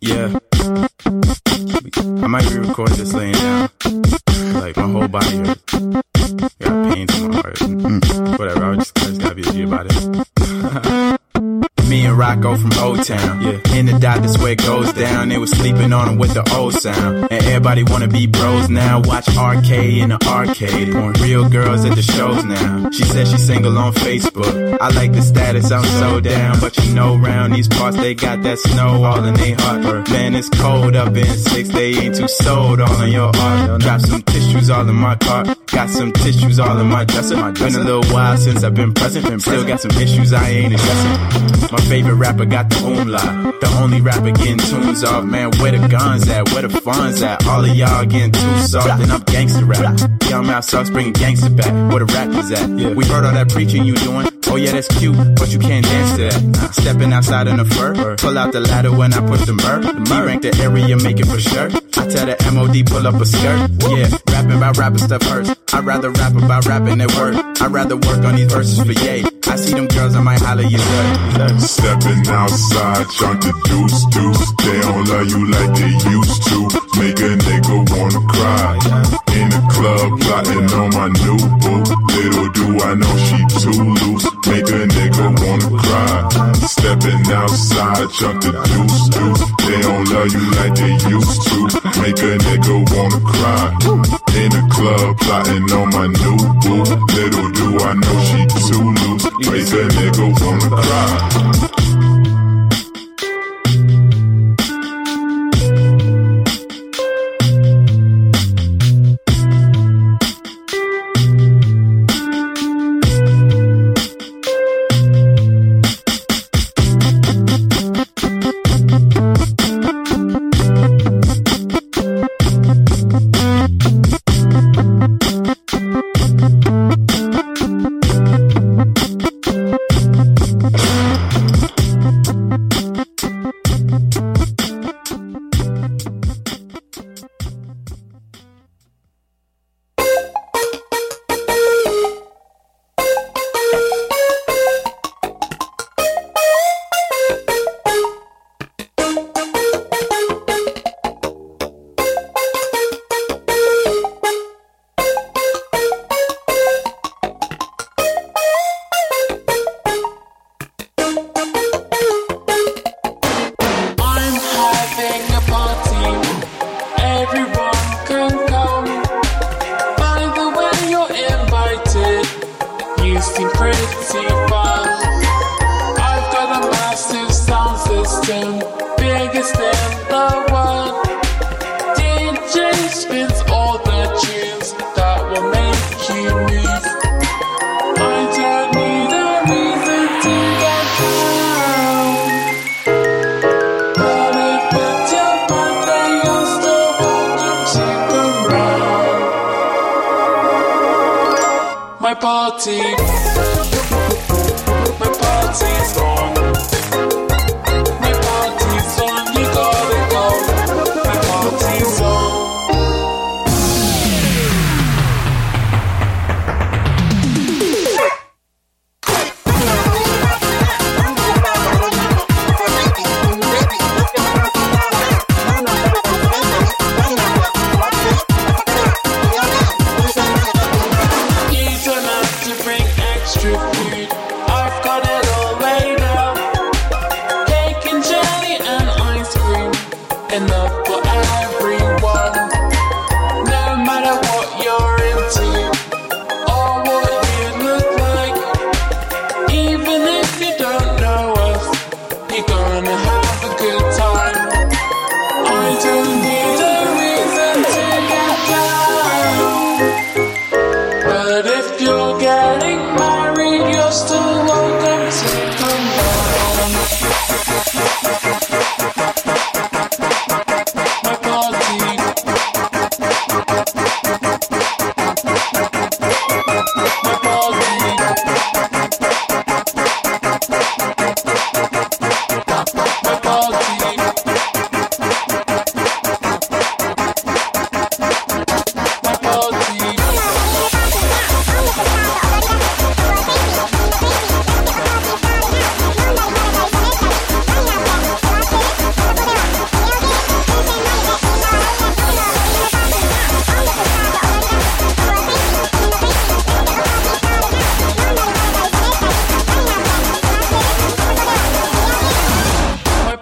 Yeah. I might be recording this laying down. Like my whole body hurts. This way it goes down. They was sleeping on him with the old sound. And everybody wanna be bros now. Watch RK in the arcade. Porn real girls at the shows now. She said she's single on Facebook. I like the status, I'm so down. But you know, round these parts, they got that snow all in their heart. Man, it's cold up in six. They ain't too sold all in your heart. Drop some tissues all in my car. Got some tissues all in my dresser. Been a little while since I've been present. Still got some issues I ain't addressing. My favorite rapper got the umla. The only rapper getting tunes off, man. Where the guns at? Where the funds at? All of y'all getting too soft, and I'm gangster rap. Y'all mouth sucks, bringing gangster back. Where the rappers at? Yeah. We heard all that preaching you doing. Oh yeah, that's cute, but you can't dance to that. Stepping outside in the fur, pull out the ladder when I push the mur. Me rank the area, make it for sure. I tell the MOD pull up a skirt. Yeah, rapping about rapping stuff hurts. I'd rather rap about rapping at work. I'd rather work on these verses for yay. I see them girls, I might holler you dirt. Stepping outside, trying to deuce deuce. They don't love you like they used to. Make a nigga wanna cry. In the club, plotting on my new boo. Little do I know she too loose. Make a nigga wanna cry. Stepping outside, chuck the deuce deuce. They don't love you like they used to. Make a nigga wanna cry. In the club, plotting on my new boo. Little do I know she too loose. Make a nigga wanna cry.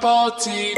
party.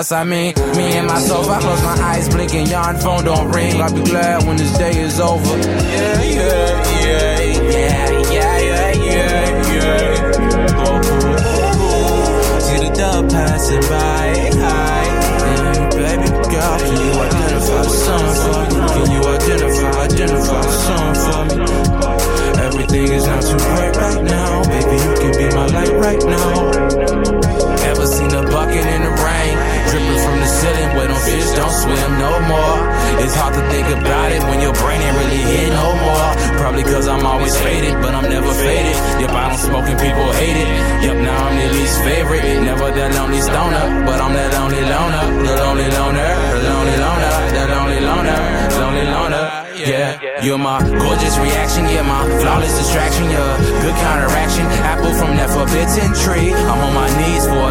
Us, I mean, me and myself, I close my eyes, blinking, yawn, phone don't ring. I'll be glad when this day is over. Yeah, yeah, yeah, yeah, yeah, yeah, yeah, ooh, ooh. See the dove passing by. Hi. Yeah, baby girl, can you identify sun for me? Can you identify, identify sun for me? Everything is not too bright right now. Baby, you can be my light right now. Ever seen a bucket in the don't swim no more. It's hard to think about it when your brain ain't really here no more. Probably cause I'm always faded, but I'm never faded. Yep, I don't smoke and people hate it. Yep, now I'm the least favorite. Never that lonely stoner, but I'm that lonely loner. The lonely loner, the lonely loner, the lonely loner, lonely loner. Yeah, you're my gorgeous reaction, yeah, my flawless distraction, yeah, good counteraction. Apple from that forbidden tree. I'm on my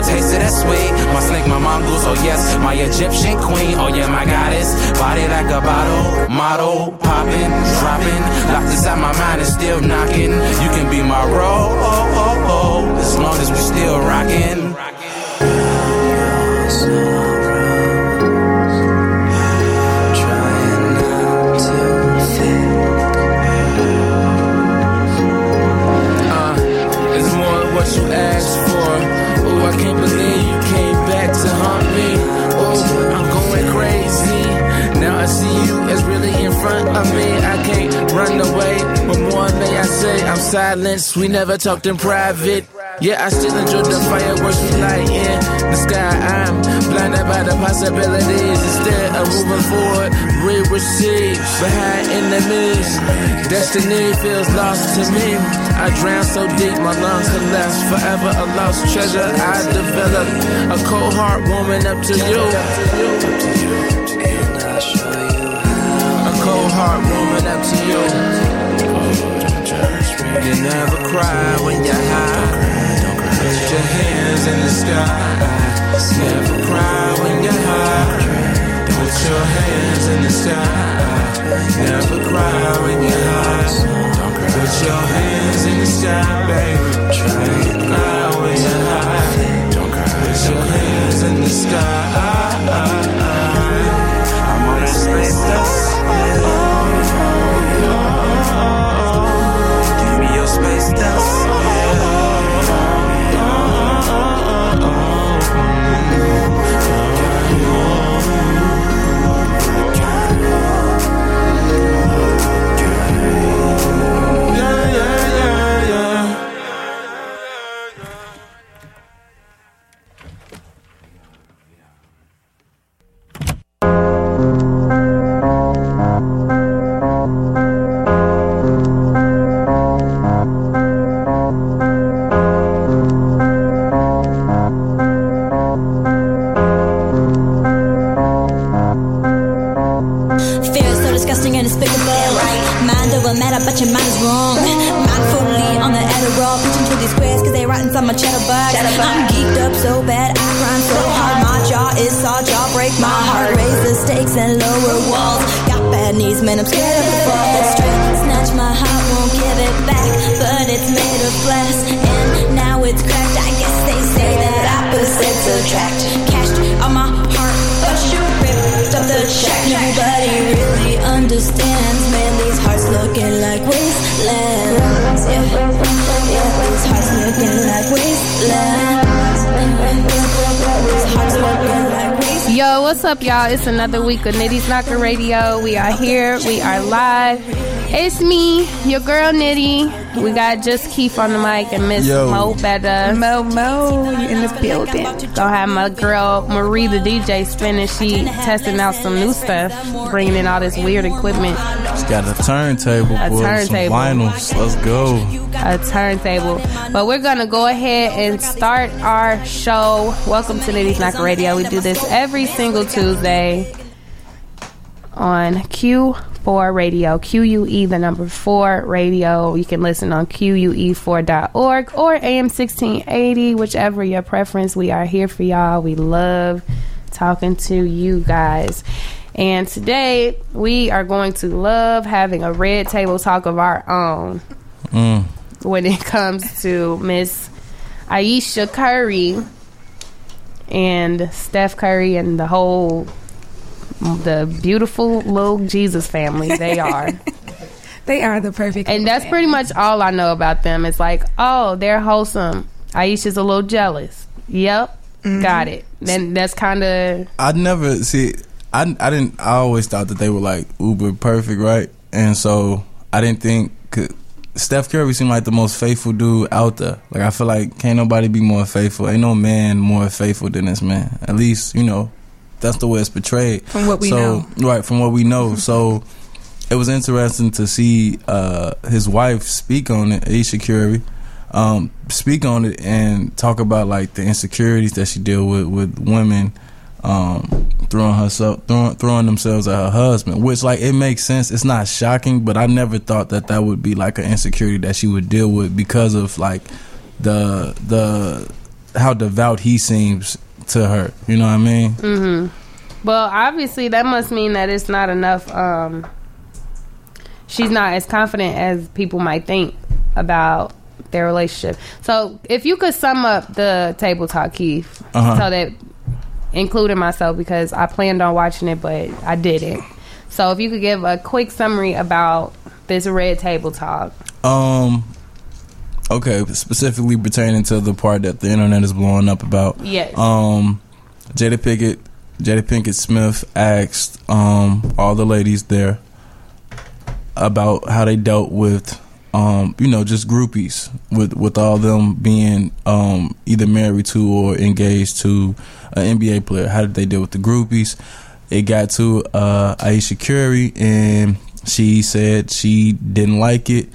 taste of that sweet. My snake, my mongoose, oh yes, my Egyptian queen, oh yeah, my goddess. Body like a bottle, model, popping, dropping. Locked inside my mind and still knocking. You can be my role, oh, oh, oh, as long as we still rocking. Uh, what you I can't believe you came back to haunt me. Oh, I'm going crazy. Now I see you as really in front of me. I can't run away. But more may I say, I'm silenced. We never talked in private. Yeah, I still enjoy the fireworks we light in the sky. I'm blinded by the possibilities. Instead of moving forward, we receive behind enemies. Destiny feels lost to me. I drown so deep, my lungs collapse. Forever a lost treasure. I develop a cold heart warming up to you. A cold heart warming up to you. You never cry when you're high. Put your hands in the sky. Never cry when you're high. Put your hands in the sky. Never cry when you're high. Put your hands in the sky, baby. Never cry when you're high. Put your hands in the sky. I'm on that space what's up, y'all? It's another week of Nitty's Knocker Radio. We are here. We are live. It's me, your girl Nitty. We got just Keith on the mic and Miss Yo. Mo Better. Mo Mo, you in the building. Gonna have my girl Marie, the DJ, spinning. She testing out some new stuff, bringing in all this weird equipment, Just got a turntable, A boy, turntable. some vinyls. Let's go. a turntable. But we're gonna go ahead and start our show. Welcome to Nitty's Knocker Radio. We do this every single Tuesday on Q4 Radio, QUE, the number 4 radio. You can listen on E QUE4.org or AM 1680, whichever your preference. We are here for y'all. We love talking to you guys. And today we are going to love having a red table talk of our own Mm. when it comes to Miss Ayesha Curry and Steph Curry and the whole the beautiful little Jesus family they are. They are the perfect. and that's pretty much all I know about them. It's like, oh, they're wholesome. Ayesha's a little jealous. Yep. Mm-hmm. Got it. Then that's kind of I never see. I I didn't. I always thought that they were like uber perfect, right? And so I didn't think. Steph Curry seemed like the most faithful dude out there. Like I feel like can't nobody be more faithful. Ain't no man more faithful than this man. At least you know that's the way it's portrayed. From what we so, know. right? From what we know. so it was interesting to see uh, his wife speak on it, Ayesha Curry, um, speak on it and talk about like the insecurities that she deal with with women um, throwing herself throwing, throwing themselves at her husband, which like it makes sense. It's not shocking, but I never thought that that would be like an insecurity that she would deal with because of like the the how devout he seems to her. You know what I mean? Mm-hmm. Well, obviously that must mean that it's not enough. Um, she's not as confident as people might think about their relationship. So, if you could sum up the table talk, Keith, Uh-huh. so that including myself because I planned on watching it, but I didn't. So, if you could give a quick summary about this red table talk. Um. Okay, specifically pertaining to the part that the internet is blowing up about. Yes. Um, Jada Pickett, Jada Pinkett Smith asked um all the ladies there about how they dealt with um you know just groupies with with all them being um either married to or engaged to an NBA player. How did they deal with the groupies? It got to uh Ayesha Curry and she said she didn't like it.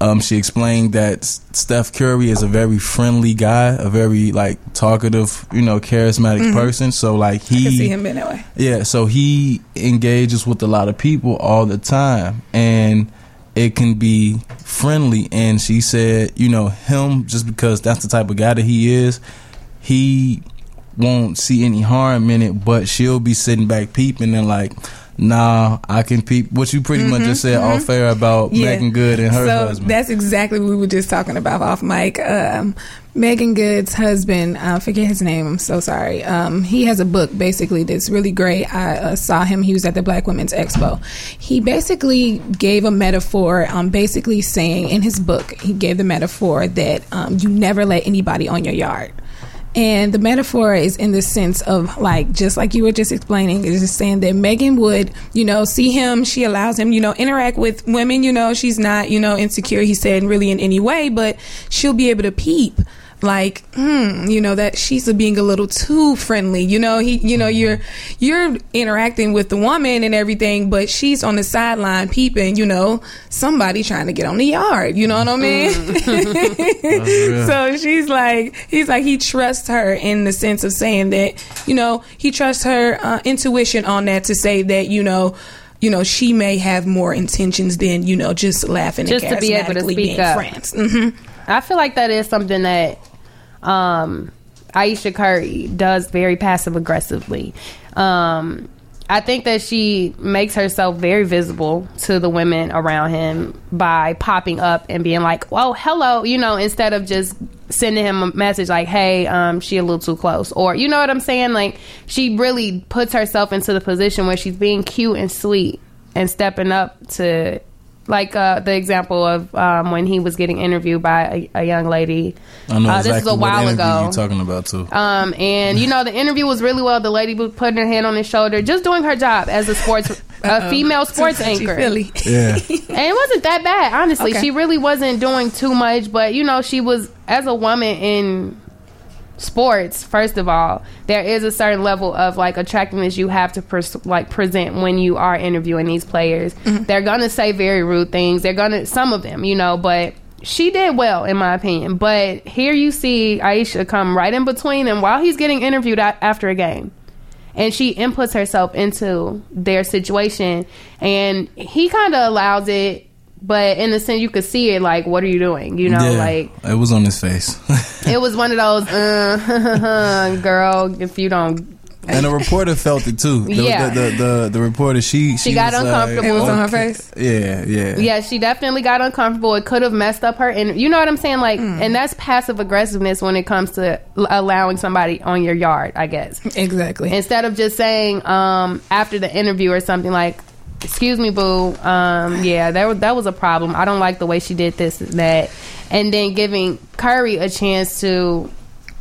Um, she explained that Steph Curry is a very friendly guy, a very like talkative, you know, charismatic person. So like I can see he, him being that way. yeah, so he engages with a lot of people all the time, and it can be friendly. And she said, you know, him just because that's the type of guy that he is, he won't see any harm in it, but she'll be sitting back peeping and like. Nah, I can peep. What you pretty much just said, all fair about Yeah. Meagan Good and her so husband. that's exactly what we were just talking about off mic. Um, Meagan Good's husband, I forget his name. I'm so sorry. Um, he has a book basically that's really great. I uh, saw him. He was at the Black Women's Expo. He basically gave a metaphor. Um, basically saying in his book, he gave the metaphor that um, you never let anybody on your yard. And the metaphor is in the sense of like, just like you were just explaining, is just saying that Meagan would, you know, see him, she allows him, you know, interact with women, you know, she's not, you know, insecure, he said, really in any way, but she'll be able to peep like hmm you know that she's being a little too friendly. You know he you know you're you're interacting with the woman and everything but she's on the sideline peeping you know somebody trying to get on the yard. You know what i mean? So she's like he's like he trusts her in the sense of saying that you know he trusts her uh, intuition on that to say that you know you know, she may have more intentions than you know just laughing Just and to be able to speak being up. friends. hmm I feel like that is something that um, Ayesha Curry does very passive aggressively. Um, I think that she makes herself very visible to the women around him by popping up and being like, "Oh, hello," you know, instead of just sending him a message like, "Hey, um, she a little too close," or you know what I'm saying? Like she really puts herself into the position where she's being cute and sweet and stepping up to like uh, the example of um, when he was getting interviewed by a, a young lady. I know Uh, exactly this is a while interview ago. you're talking about too. Um, and you know the interview was really well. The lady was putting her hand on his shoulder, just doing her job as a sports, a female sports anchor. Philly. yeah, And it wasn't that bad, honestly. Okay. She really wasn't doing too much, but you know, she was as a woman in sports. First of all, there is a certain level of like attractiveness you have to pers- like present when you are interviewing these players. Mm-hmm. They're gonna say very rude things. They're gonna some of them, you know, but. She did well, in my opinion. But here you see Ayesha come right in between them while he's getting interviewed a- after a game and she inputs herself into their situation and he kind of allows it but in the sense you could see it like what are you doing you know yeah. like it was on his face. it was one of those uh girl if you don't And the reporter felt it too. The, Yeah. the, the, the, the reporter, she she, She got was like, uncomfortable. It was on her face? Yeah, yeah, yeah she definitely got uncomfortable it could have messed up her and you know what i'm saying like Mm. and that's passive aggressiveness when it comes to allowing somebody on your yard i guess Exactly. instead of just saying um, after the interview or something like excuse me boo. Um, yeah that, that was a problem. I don't like the way she did this and that. And then giving curry a chance to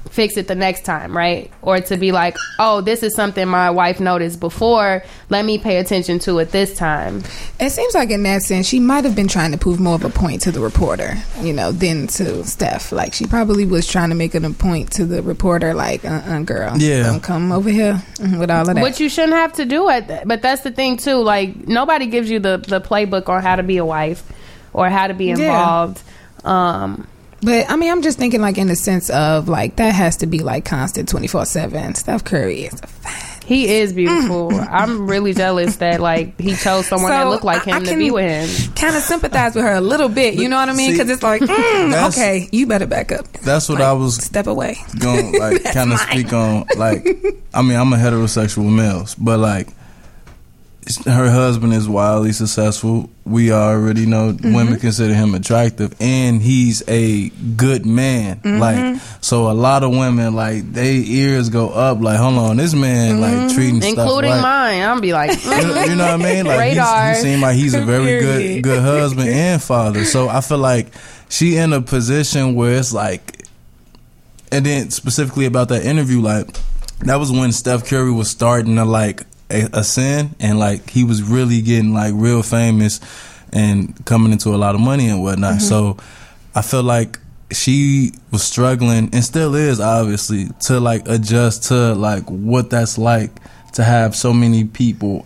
fix it the next time right or to be like oh this is something my wife noticed before let me pay attention to it this time It seems like in that sense, she might have been trying to prove more of a point to the reporter, you know, than to Steph. Like she probably was trying to make it a point to the reporter, like, uh, uh girl, Yeah. don't come over here with all of that. Which you shouldn't have to do it. But that's the thing too. Like nobody gives you the the playbook on how to be a wife or how to be involved. Um, but I mean, I'm just thinking, like, in the sense of like that has to be like constant, twenty four seven. Steph Curry is. A fan. he is beautiful. I'm really jealous that like he chose someone that looked like I- I him to can- be with him. Kind of sympathize with her a little bit, you know what I mean? Because it's like, mm, okay, you better back up. That's what Like, I was Step away. going like kind of speak on. Like, I mean, I'm a heterosexual male, but like, her husband is wildly successful. We already know Mm-hmm. women consider him attractive, and he's a good man. Mm-hmm. Like, so a lot of women like they ears go up. Like, hold on, this man Mm-hmm. like treating stuff Including right. mine. I'm be like, You know, you know what I mean? Like he seemed like he's a very good good husband and father. So I feel like she in a position where it's like, and then specifically about that interview, like that was when Steph Curry was starting to like ascend, and like he was really getting like real famous and coming into a lot of money and whatnot. Mm-hmm. So I feel like she was struggling and still is obviously to like adjust to like what that's like to have so many people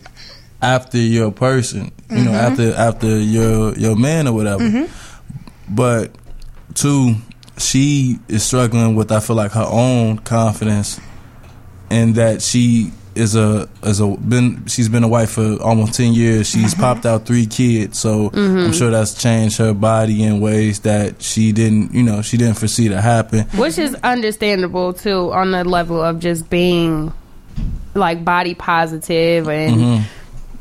after your person, you know, mm-hmm. after after your your man or whatever. Mm-hmm. But two, she is struggling with I feel like her own confidence and that she is a is a been she's been a wife for almost ten years. She's popped out three kids, so I'm sure that's changed her body in ways that she didn't you know she didn't foresee to happen. which is understandable too on the level of just being like body positive and Mm-hmm.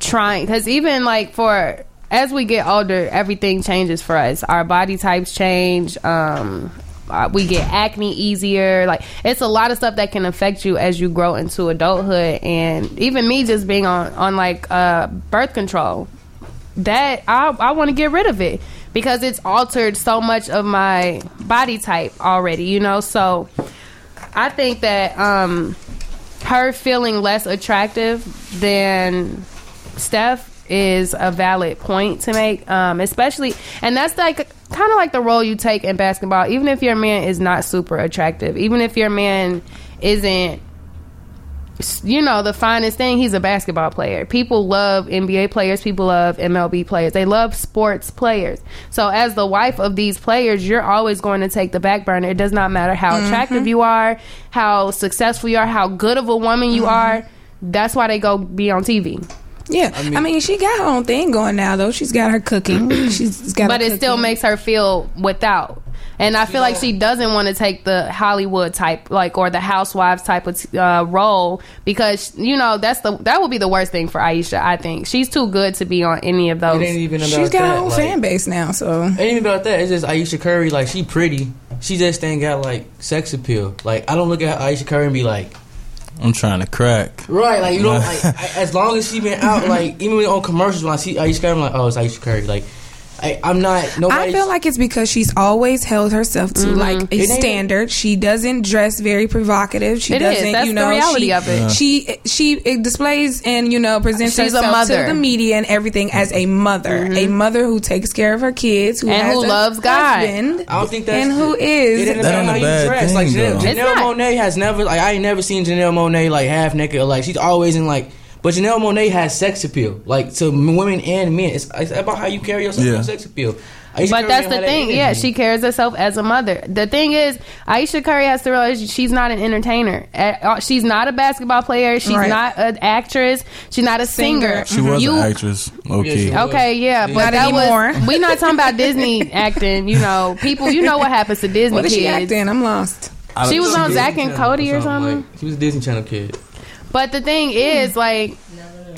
trying because even like for as we get older everything changes for us our body types change um we get acne easier like it's a lot of stuff that can affect you as you grow into adulthood and even me just being on on like uh birth control that I, I want to get rid of it because it's altered so much of my body type already, you know. So I think that um, her feeling less attractive than Steph is a valid point to make, um, especially, and that's like kind of like the role you take in basketball. Even if your man is not super attractive, even if your man isn't you know the finest thing he's a basketball player. People love nba players people love mlb players. They love sports players. So as the wife of these players you're always going to take the back burner. It does not matter how mm-hmm. attractive you are how successful you are how good of a woman you mm-hmm. are that's why they go be on tv Yeah, I mean, she got her own thing going now though. She's got her cooking. She's got. but her it still makes her feel without. And I feel like she doesn't want to take the Hollywood type, like, or the housewives type of uh, role because you know that's the that would be the worst thing for Ayesha. I think she's too good to be on any of It those. ain't even about She's got that. her own like, fan base now, so Ain't even about that. It's just Ayesha Curry. Like she pretty. She just ain't got like sex appeal. Like I don't look at Ayesha Curry and be like, I'm trying to crack. right. Like you know, like I, as long as she been out, like even on commercials when I see Ayesha Curry, I'm like, oh, it's Ayesha Curry. Like I, I'm not. I feel like it's because she's always held herself to like a It standard. She doesn't dress very provocative. She It is. doesn't, That's you the reality she, of it. Yeah. She she it displays and you know presents She's a herself mother. to the media and everything as a mother, a mother who takes care of her kids, who Mm-hmm. And has who a loves God. husband, I don't think that's and who It is ain't That about how you dress. thing, like Janelle, though. Janelle. Monáe has never like I ain't never seen Janelle Monáe like half naked like she's always in like. But Janelle Monáe has sex appeal, like to women and men. It's, it's about how you carry yourself Yeah. with sex appeal. Ayesha But Curry that's the have that thing. Yeah, she carries herself as a mother. The thing is, Ayesha Curry has to realize she's not an entertainer. She's not a basketball player. She's Right. not an actress. She's not a singer. Singer. She was You- an actress. Okay. she was. Okay, yeah, but Not that anymore. was. We not talking about Disney acting. You know, people. You know what happens to Disney what is she kids. acting? I'm lost. She was on Disney Zack and Channel Cody or something. like- she was a Disney Channel kid. But the thing is, like,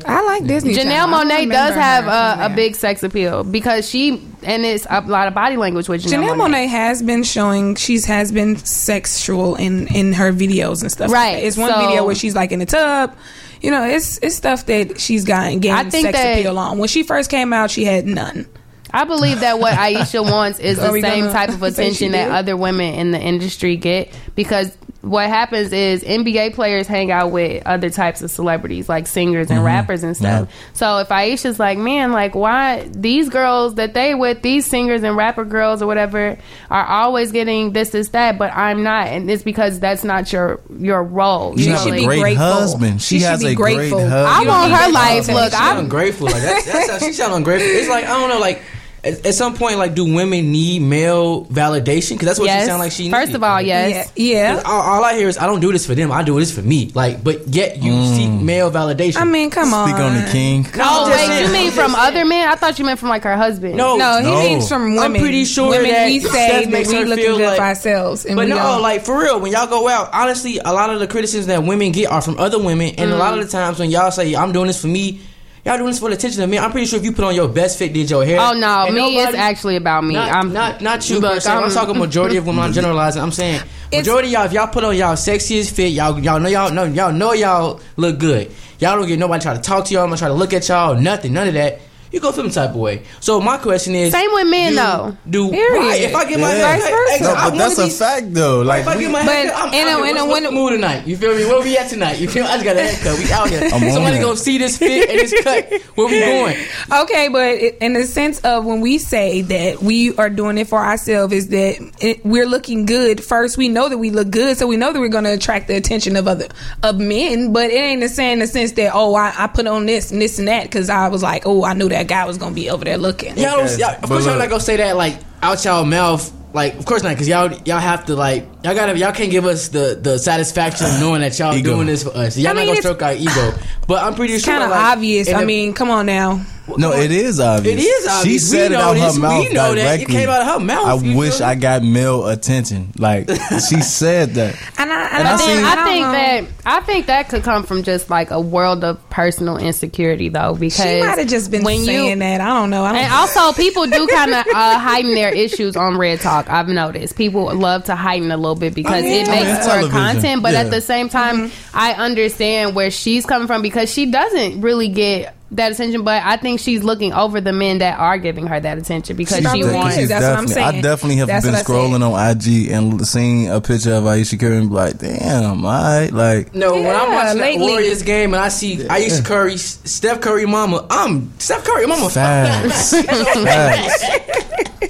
I like Disney. Janelle Channel. Monáe does have a, a big sex appeal because she and it's a lot of body language with Janelle, Janelle Monáe has been showing she's has been sexual in in her videos and stuff. Right, that. it's one so- video where she's like in the tub. You know, it's it's stuff that she's gotten I gained think sex that- appeal on. When she first came out, she had none. I believe that what Ayesha wants is the same type of attention that other women in the industry get because what happens is NBA players hang out with other types of celebrities like singers and mm-hmm. rappers and stuff. So if Ayesha's like, man, like why these girls that they with these singers and rapper girls or whatever are always getting this, this, that, but I'm not, and it's because that's not your your role. You She have should a be great grateful. husband. She, She should has be a great grateful. husband. I You don't want her life. Look, She I'm ungrateful. Like that's, that's how she sound ungrateful. It's like I don't know. Like at, at some point, like do women need male validation? Because that's what yes. she sound like she. First need. of all, yes. Yeah, yeah. 'Cause All, all I hear is I don't do this for them. I do this for me. Like, but yet you Mm. seek male validation. I mean, come on. Speak on the king. Oh I'm wait, saying, you I'm mean just from saying. other men? I thought you meant from like her husband. no, No, he No. means from women. I'm pretty sure women that we Steph say that makes we her looking feel good like- for ourselves, and But no, don't. like for real, when y'all go out, honestly, a lot of the criticisms that women get are from other women, and a lot of Mm. the times when y'all say I'm doing this for me, y'all doing this for the attention of me. I'm pretty sure if you put on your best fit, did your hair. Oh no, me it's nobody- actually about me. Not, I'm not not you, Look. I'm, I'm- talking majority of women. I'm generalizing. I'm saying majority of y'all. If y'all put on y'all sexiest fit, y'all y'all know y'all know y'all know y'all look good. Y'all don't get nobody try to talk to y'all. I'm gonna try to look at y'all. Nothing. None of that. You go feel some type of way. So my question is, Same with men, do- though. Do right, if I get my Yeah. hair, Vice versa. No, I but wanna that's a fact though. Like if I get my but haircut, I'm in a- out in a- What's, what's when the mood tonight? You feel me? Where we at tonight? You feel? me? I just got a haircut. We out here. I'm Somebody it. gonna see this fit and this cut. Where we going? Okay, but in the sense of when we say that we are doing it for ourselves, is that it, we're looking good first. We know that we look good, so we know that we're going to attract the attention of other of men. But it ain't the same in the sense that oh, I, I put on this and this and that because I was like, oh, I knew that guy was going to be over there looking. Y'all y'all, of but course, y'all not gonna say that like out y'all mouth. Like, of course not, because y'all y'all have to like y'all gotta y'all can't give us the the satisfaction of knowing that y'all Ego. doing this for us. Y'all I mean, not gonna it's- stroke our ego, but I'm pretty sure. It's sure kind of like, obvious. I mean, come on now. No, it is obvious. It is obvious. She We said it know out this. her We mouth know that. It directly. came out of her mouth. I wish feel me? I got male attention. Like she said that. And I, and And I, I think, seen- I I think know. that I think that could come from just like a world of personal insecurity, though. Because she might have just been when saying you, that. I don't know. I don't And also, people do kind of uh, heighten their issues on Red Talk. I've noticed people love to heighten a little bit because Oh, it yeah. makes It's for television. content. But Yeah. at the same time, mm-hmm. I understand where she's coming from because she doesn't really get that attention. But I think she's looking over the men that are giving her that attention because She she, probably wants. That's what I'm Definitely- I definitely have That's been what I said. scrolling on IG and seeing a picture of Ayesha Curry and be like, damn, alright, like No, when I'm Yeah, watching that. Warriors game and I see Ayesha Curry, Steph Curry, mama, I'm Steph Curry, mama. facts, facts.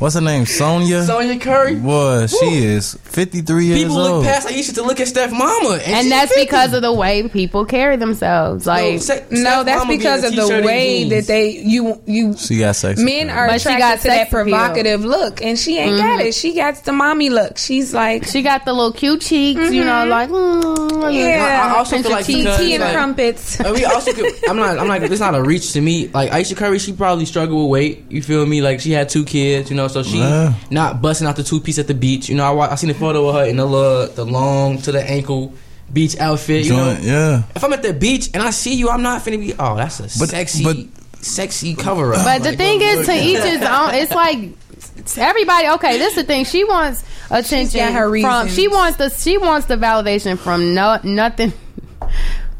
What's her name? Sonya. Sonya Curry. Boy, she is 53 years People old. People look past Ayesha to look at Steph Mama, and, And that's 50. because of the way people carry themselves. Like, Se- No, that's Mama because of the way that they you you she got sex. men are But she attracted got to that sex appeal. provocative look, and she ain't got it. She got the mommy look. She's like she got the little cute cheeks, you know, like, mm, Yeah. I, I also Pinch feel your like teeth. tea and like, crumpets. And we also could, I'm not I'm not it's not a reach to me. Like Ayesha Curry, she probably struggled with weight. You feel me? Like she had two kids, you know, so she Yeah. not busting out the two piece at the beach. You know, I, I seen a photo of her in the little, the long to the ankle beach outfit. You know, yeah. if I'm at the beach and I see you, I'm not finna be. Oh, that's a But- sexy, but- sexy cover up. But the thing is, to each his own. It's like everybody. Okay, this is the thing. She wants attention got her from. reasons. She wants the. She wants the validation from no nothing.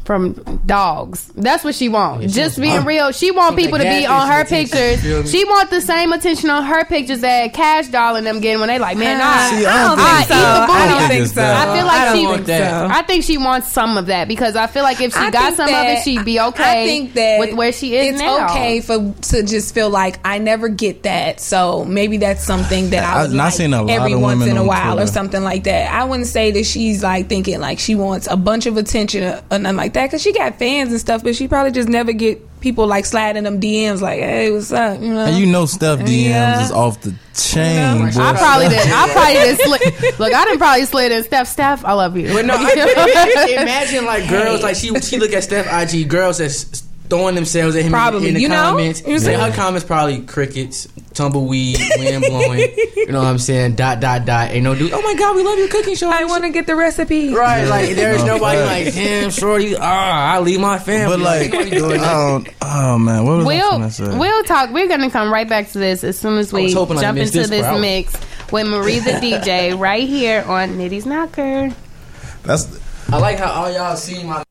From dogs, that's what she wants. Just being real, she want people to be on her station attention, feel pictures. She want the same attention on her pictures that Cash Doll and them getting when they like, man, I, See, I don't I think eat so. the I don't think it's that. I feel like I don't she think that. so. I think she wants some of that because I feel like if she I got think some of that- it, she'd be okay. I think that with where she is it's now. okay for to just feel like I never get that, so maybe that's something that I I've would not like seen a lot every of once in a on while or something like that. I wouldn't say that she's like thinking like she wants a bunch of attention or, or nothing like that because she got fans and stuff, but she probably just never get people like sliding them DMs like, "Hey, what's up?" You know. And you know Steph DMs Yeah. is off the chain, boy. I probably did. I probably did slid. Look, I didn't probably slid in Steph. Steph, I love you. But no, I, imagine like girls like she she look at Steph IG girls that's throwing themselves at him Probably, in the you know? comments. You and see? her comments probably crickets, tumbleweed, wind blowing. you know what I'm saying? Dot dot dot. Ain't no dude. Oh my god, we love your cooking show. I want to get the recipe. Right, like there's No, nobody facts. like damn shorty. Ah, I leave my family. But like, what are you doing? I don't. Oh man, what was We'll gonna we'll talk. We're gonna come right back to this as soon as we jump missed into this this part. mix with Marie the DJ right here on Nitty's Knocker. That's I like how all y'all see my.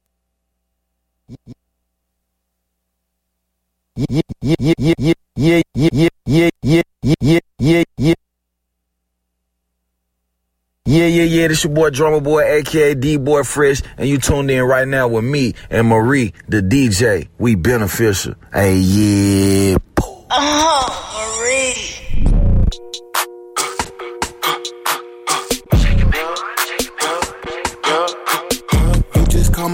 Yeah, yeah, yeah. This your boy Drummer Boy, aka D Boy Fresh, and you tuned in right now with me and Marie, the DJ. We beneficial. Hey, yeah. You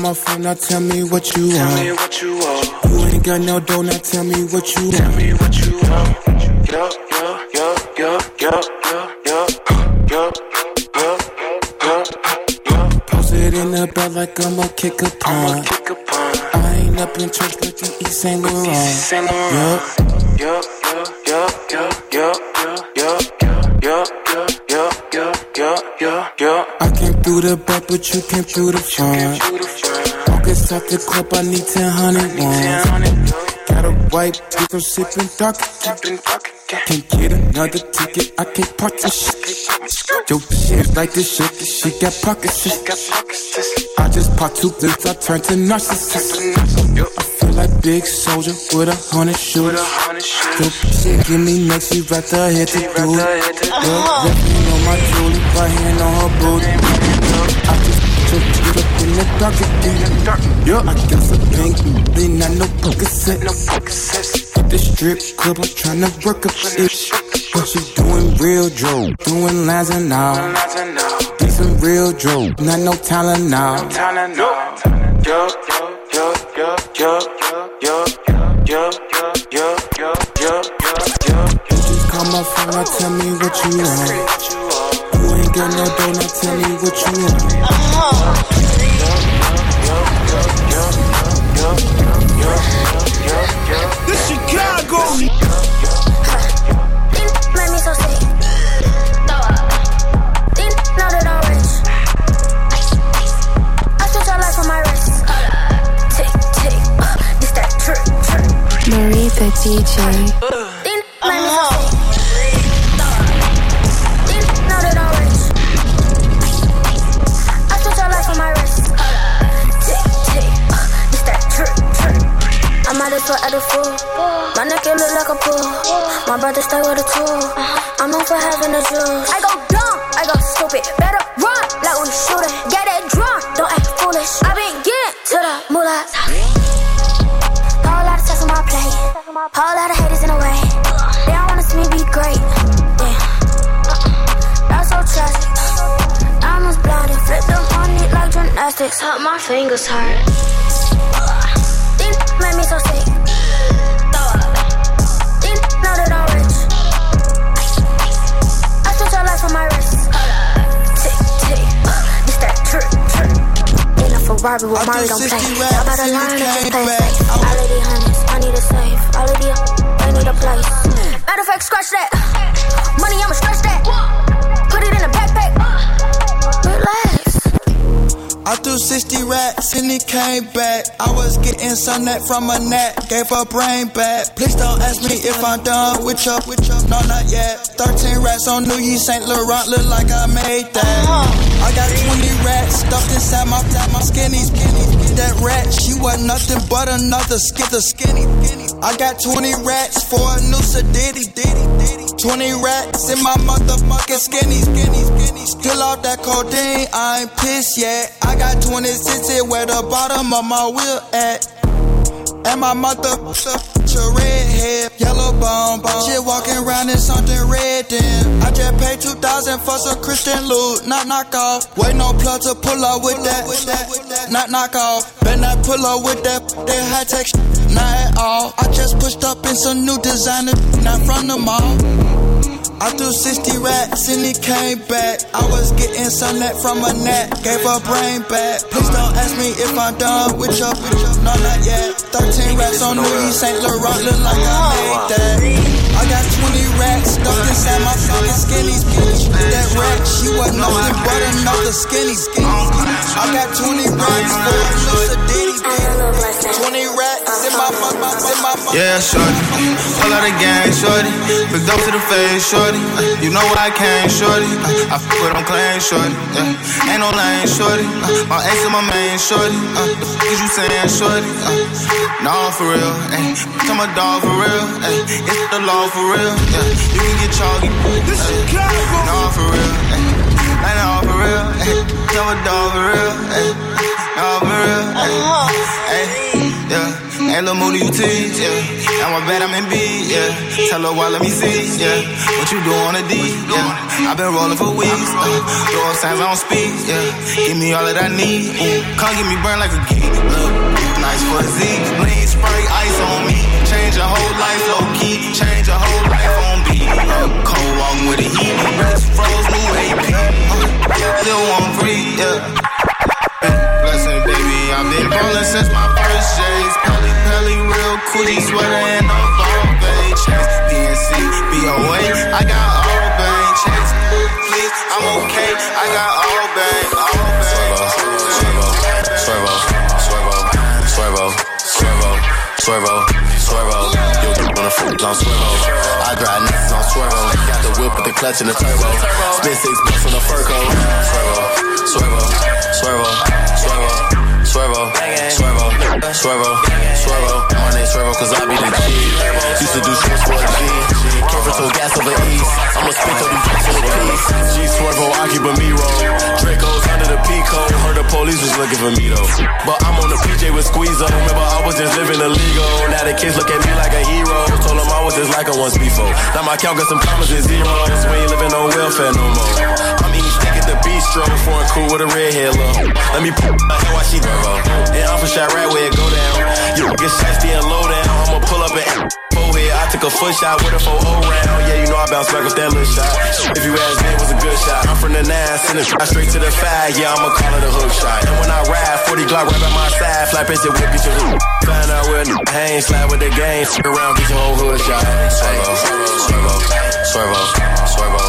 my phone, now tell me what you want. Tell me what you want. You ain't got no dough, now tell me what you tell want. me what you want. Yo, yo, yo, yo, yo, yo, yo, yo, yo, yo, yo. Post it in the bed like I'ma kick a pun. I ain't up in church, but you eat Saint Laurent. Yo, yo, yo, yo, yo, yo, yo, yo, yo, yo, yo, yo. I came through the back, but you came through the front. August at the club, I need 10 hundred ones. Got a white bitch, I'm sipping dark. Can't get another ticket, I can't park this shit. Yo, shit like this shit, this shit got pockets. I just pop two blips, I turn to narcissist. I feel like big soldier with a hundred shooters. Yo, shit give me next, she right the head to do it. Yo, on my jewelry, right hand on her booty. I just your shit up in the dark again. Yo, I got some pink, they not no. No Percocet. The strip club, I'm tryna work a bitch. But she doing real dro, doing lines and all. Be some real dro, not no talent now. Yo, yo, yo, yo, yo, yo, yo, yo, yo, yo, yo, yo, yo. You just call my phone, now tell me what you want. You ain't got no dough, now tell me what you want. This Chicago. Made me so sick. Didn't know that I'm rich. I switch your life on my wrist. Tick, tick. Uh, this that trick, trick. Marie the DJ. for the fool. My neck it look like a pool. My brother stay with a tool. I'm known for having the juice. I go dumb, I go stupid. Better run like we shooting. Get that drunk, don't act foolish. I been getting to the moolah. Whole lot of sex on my plate. Whole lot of haters in the way. They don't wanna see me be great. Damn, that's so tragic. I'm just blinded. Flip them on it like gymnastics. Hurt my fingers hurt trick, trick. In a with Mario don't play. Y'all better learn to just stay safe. All of these honeys, I need a safe. All of these, they need a place. Matter of fact, scratch that. Money, I'ma stretch that. I threw 60 racks and it came back. I was getting some net from a net, gave her brain back. Please don't ask me if I'm done with your, with your, no, not yet. 13 racks on New Year's St. Laurent, look like I made that. I got 20 racks stuffed inside my, my skinny, skinny. That rat, she was nothing but another skither skinny. I got 20 racks for a new Sadiddy, diddy, diddy. 20 racks in my motherfucking skinny, skinny, skinny. Still off that codeine, I ain't pissed yet. I got 26 here where the bottom of my wheel at. And my mother, red head, yellow bone, bone. She walking around in something red then. I just paid 2000 for some Christian loot, not knock off. Wait no plug to pull up with that, not knock off. Bet not pull up with that, that high tech not at all. I just pushed up in some new designer, not from the mall. I threw 60 racks and it came back. I was getting some net from a net, gave her brain back. Please don't ask me if I'm done with your, your no, not yet. 13 racks on Louis St. Laurent, look like I made that. I got 20 racks stuffed inside my fucking skinny, skinny. That rack, she was nothing but another skinny, skinny. I got 20 racks for a little ditty, 20 racks in my, my, in my, Yeah, shorty. Pull out a gang, shorty. Big up to the face, shorty. Uh, You know where I came, shorty. Uh, I f with clan, shorty. Yeah. Ain't no lane, shorty. Uh, My ex and my main, shorty. Uh, f is you saying, shorty? Uh, Nah, for real. Ay. Tell my dog for real. Ay. It's the law for real. Yeah. You can get chalky. Ay. Nah, for real. Ay. Nah, nah, for real. Tell my dog for real. Ay. Nah, for real. Ay. Ay. Yeah. Hey, little moody, you tease, yeah. Now I bet I'm in B, yeah. Tell her why, let me see, yeah. What you do on the D, yeah. I've been rolling for weeks, uh. Throw up signs, I don't speak, yeah. Give me all that I need, ooh. Come get me burned like a geek, look. Nice for Z, lean spray ice on me. Change your whole life, low key. Change your whole life on beat. Cold walking with the heat. Best froze, new AP. Still on free, yeah. Blessing, baby, I've been ballin' since my first J's. Pelly, pelly, real cootie sweater and a ball bay chase. DNC, BOA, I got all bang chase. Please, I'm okay, I got all bang, all bang. Swervo, swervo, swervo, swervo, swervo, swervo. The foot. I drive on swervo. Got the whip with the clutch and the turbo. Spin six bucks on the fur coat. Swervo, swervo, swervo, swervo, swervo, swervo, swervo, swervo. My name's Swervo cause I be the G. Used to do shit for a G. From some gas over east. I'ma spit through these drinks for the peace. G Swervo, I a me roll. Draco's under the P code. Heard the police was looking for me though. But I'm on the PJ with Squeezo. Remember I was just living illegal. Now the kids look at me like a hero. Told them I was just like I once before. Now my count got some commas and zeros. We ain't living on welfare no more. I'm eating steak at the bistro. Foreign cool with a red hair. Let me put my head while she turbo. And I'm shot right where it go down. You get shots being low down. I'ma pull up and forehead. I took a foot shot with a 4 round. Oh, yeah, you know I bounce back with that little shot. If you ask me, it was a good shot. I'm from the nine, send it straight to the five. Yeah, I'ma call it a hook shot. And when I ride, 40 Glock right by my side. Fly pitch it whip, get your hook. Find out where the hang, slide with the game. Stick around, get your whole hood shot. Swervo, swervo, swervo, swervo,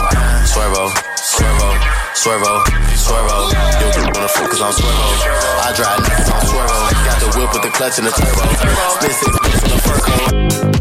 swervo, swervo, swervo, swervo. Yo, get the cause I'm swervo. I drive niggas on swervo. Got the whip with the clutch and the turbo. Spin six on the fur coat.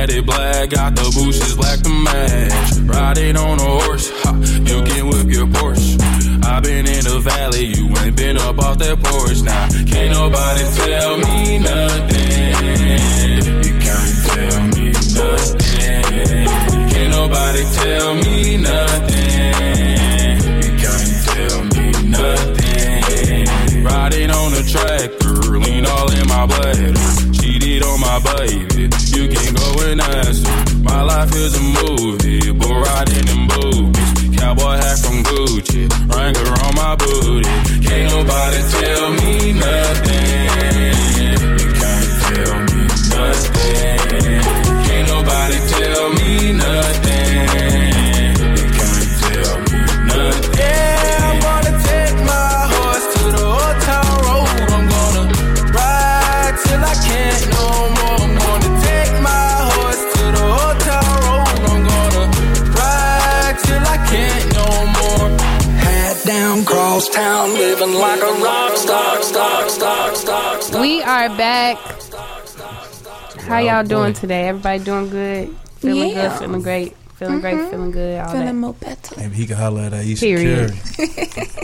Is matted black, got the bushes black to match. Riding on a horse, ha, you can whip your Porsche. i been in the valley, you ain't been up off that porch. Now, can't nobody tell me nothing. You can't tell me nothing. Can't nobody tell me nothing. You can't tell me nothing. Riding on the tractor, lean all in my bladder. Cheated on my baby, you can go and ask her. My life is a movie, but riding in boobies. Cowboy hat from Gucci, Wrangler on my booty. Can't nobody tell me nothing. You can't tell me nothing. Like a rock star, star, star, star, star. We are back. How y'all doing today? Everybody doing good? Feeling Yeah. good? Feeling great? Feeling great? Feeling good? All Feeling that. more better. Maybe he can holler at Ayesha Period. Curry.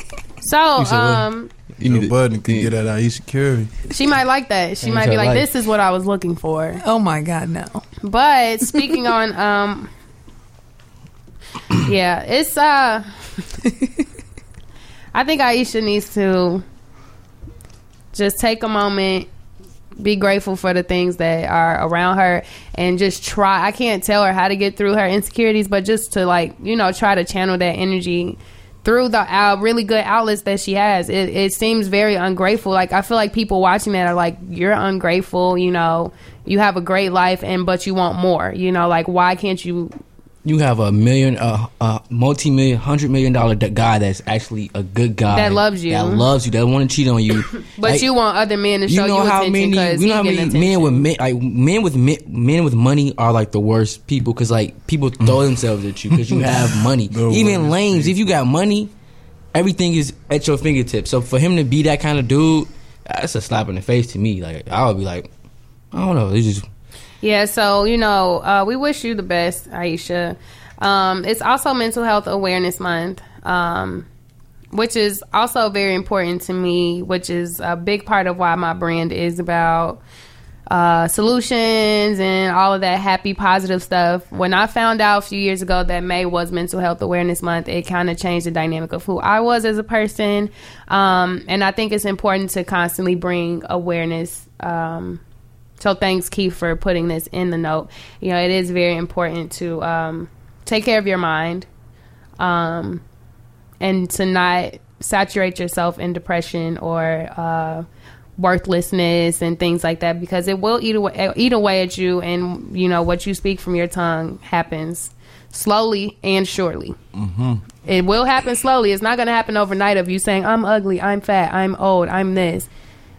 So, You said um, You know, Budden can get at Ayesha Curry. she might like that. She And might be like, like- "This is what I was looking for." Oh my God, no. But speaking on, um, yeah, it's uh, I think Ayesha needs to just take a moment, be grateful for the things that are around her, and just try. I can't tell her how to get through her insecurities, but just to like you know try to channel that energy through the uh, really good outlets that she has. It, it seems very ungrateful. Like I feel like people watching that are like, "You're ungrateful." You know, you have a great life, and but you want more. You know, like why can't you? You have a million, uh, uh, multi-million, hundred million dollar guy that's actually a good guy That loves you. that loves you, that want to cheat on you. But Like, you want other men to show you, you know how attention many, because you know how many men with men, like men with men, men with money are like the worst people because like people throw themselves at you because you have money. The Even worst lames, if you got money, everything is at your fingertips. So for him to be that kind of dude, that's a slap in the face to me. Like I would be like, I don't know, it's just Yeah, so you know, uh, we wish you the best, Ayesha. Um, it's also Mental Health Awareness Month, um, which is also very important to me. Which is a big part of why my brand is about uh, solutions and all of that happy, positive stuff. When I found out a few years ago that May was Mental Health Awareness Month, it kind of changed the dynamic of who I was as a person. Um, and I think it's important to constantly bring awareness. Um, so thanks, Keith, for putting this in the note. You know, it is very important to um, take care of your mind um, and to not saturate yourself in depression or uh, worthlessness and things like that because it will eat away, eat away at you and you know what you speak from your tongue happens slowly and surely Mm-hmm. it will happen slowly it's not going to happen overnight of you saying i'm ugly i'm fat i'm old i'm this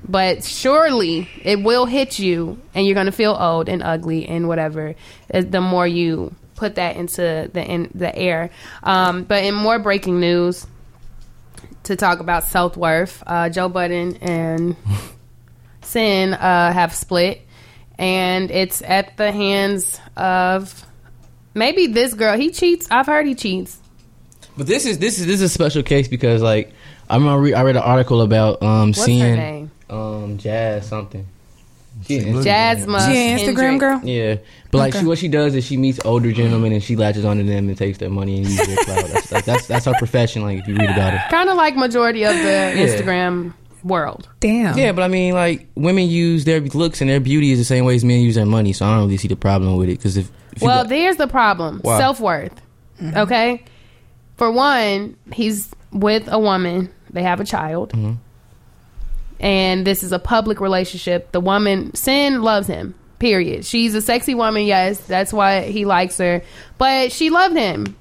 but surely it will hit you and you're going to feel old and ugly and whatever the more you put that into the in the air. Um, but in more breaking news to talk about self-worth uh, joe budden and Cyn uh, have split and it's at the hands of maybe this girl. He cheats. I've heard he cheats. But this is this is this is a special case because like I remember re- I read an article about um What's her seeing name? Um Jazz something. She- Jasmine She an Instagram Hendrick. girl? Yeah, but like Okay. she, what she does is she meets older gentlemen and she latches onto them and takes their money and uses their clout. That's, like, that's that's her profession. Like if you read about it, kind of like majority of the Yeah. instagram world. Damn. Yeah, but I mean, like women use their looks and their beauty is the same way as men use their money. So I don't really see the problem with it. Because if, if Well, got- there's the problem. Why? Self worth. Okay? For one, he's with a woman, they have a child. Mm-hmm. And this is a public relationship. The woman, Cyn loves him. Period. She's a sexy woman, yes. That's why he likes her. But she loved him.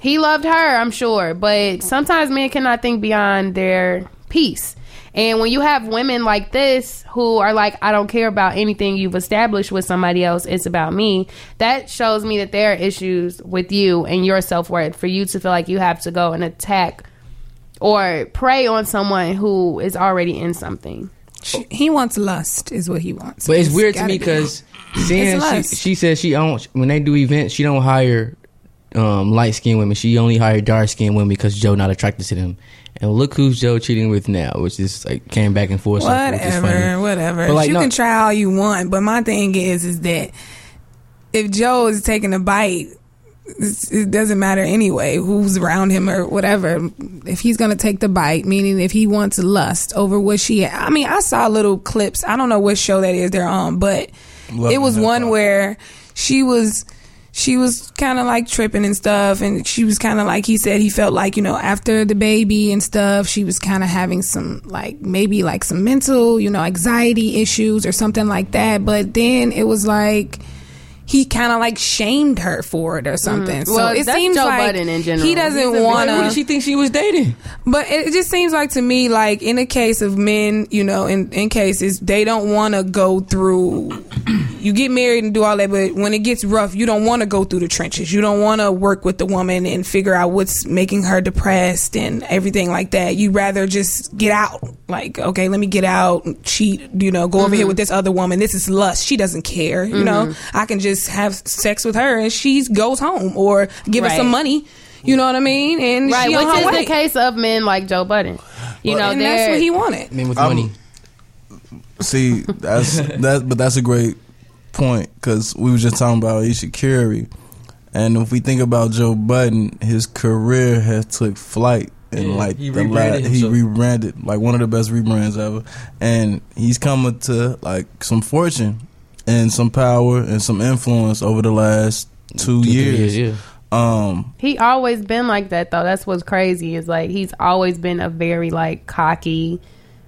He loved her, I'm sure. But sometimes men cannot think beyond their peace. And when you have women like this who are like, I don't care about anything you've established with somebody else, it's about me, that shows me that there are issues with you and your self worth for you to feel like you have to go and attack or prey on someone who is already in something. She- he wants lust, is what he wants. But it's weird to me because seeing she, she says she don't when they do events she don't hire um, light skinned women. She only hired dark skinned women because Joe not attracted to them. And look who's Joe cheating with now, which is like came back and forth. circle, funny. Whatever, whatever. But, like, you no- can try all you want, but my thing is, is that if Joe is taking a bite, it's- it doesn't matter anyway who's around him or whatever. If he's gonna take the bite, meaning if he wants lust over what she, I mean, I saw little clips. I don't know what show that is they're on, but Love it was one where she was she was kind of like tripping and stuff and she was kind of like he said he felt like you know after the baby and stuff she was kind of having some like maybe like some mental you know anxiety issues or something like that but then it was like he kind of like shamed her for it or something. So Well, it seems Joe like Budden in general. he doesn't want to. She thinks she was dating? But it just seems like to me, like in the case of men, you know, in, in cases, they don't want to go through. You get married and do all that, but when it gets rough, you don't want to go through the trenches. You don't want to work with the woman and figure out what's making her depressed and everything like that. You'd rather just get out. Like, okay, let me get out, cheat, you know, go over here Mhm. with this other woman. This is lust. She doesn't care, you know. Mhm. I can just have sex with her and she goes home or give her Right. some money. You know what I mean? And Right, she which is way. the case of men like Joe Budden. You know, and that's what he wanted. Men with I'm- money. See, that's that, but that's a great point because we were just talking about Ayesha Curry, and if we think about Joe Budden, his career has took flight. And Yeah, like he the rebranded la- he rebranded like one of the best rebrands ever, and he's coming to like some fortune and some power and some influence over the last two years. years, Um, He always been like that though. That's what's crazy. Is like he's always been a very like cocky,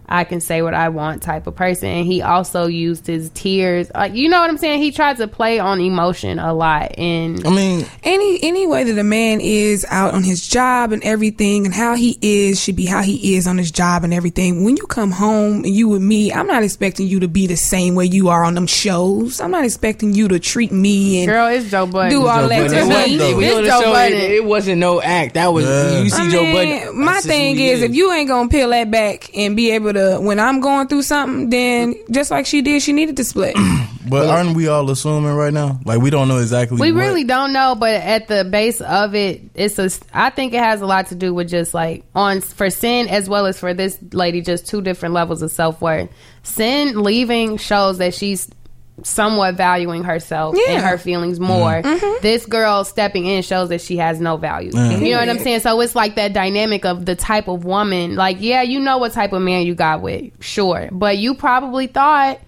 I can say what I want type of person. And he also used his tears. Like you know what I'm saying? He tried to play on emotion a lot. And I mean, any any way that a man is out on his job and everything, and how he is should be how he is on his job and everything. When you come home and you with me, I'm not expecting you to be the same way you are on them shows. I'm not expecting you to treat me and girl, it's Joe Budden. do all Joe that Budden. to It wasn't, me. though. It's Joe show, Budden. It, it wasn't no act. That was you see I Joe Budden. My thing who he is, if you ain't gonna peel that back and be able to, when I'm going through something, then just like she did, she needed to split. but aren't we all assuming right now? Like we don't know exactly. We what- really don't know, but at the base of it, it's a. I think it has a lot to do with just like on for Cyn as well as for this lady, just two different levels of self worth. Cyn leaving shows that she's somewhat valuing herself Yeah. and her feelings more. Mhm. This girl stepping in shows that she has no value. Yeah. You know what I'm saying? So it's like that dynamic of the type of woman. Like, yeah, you know what type of man you got with, sure, but you probably thought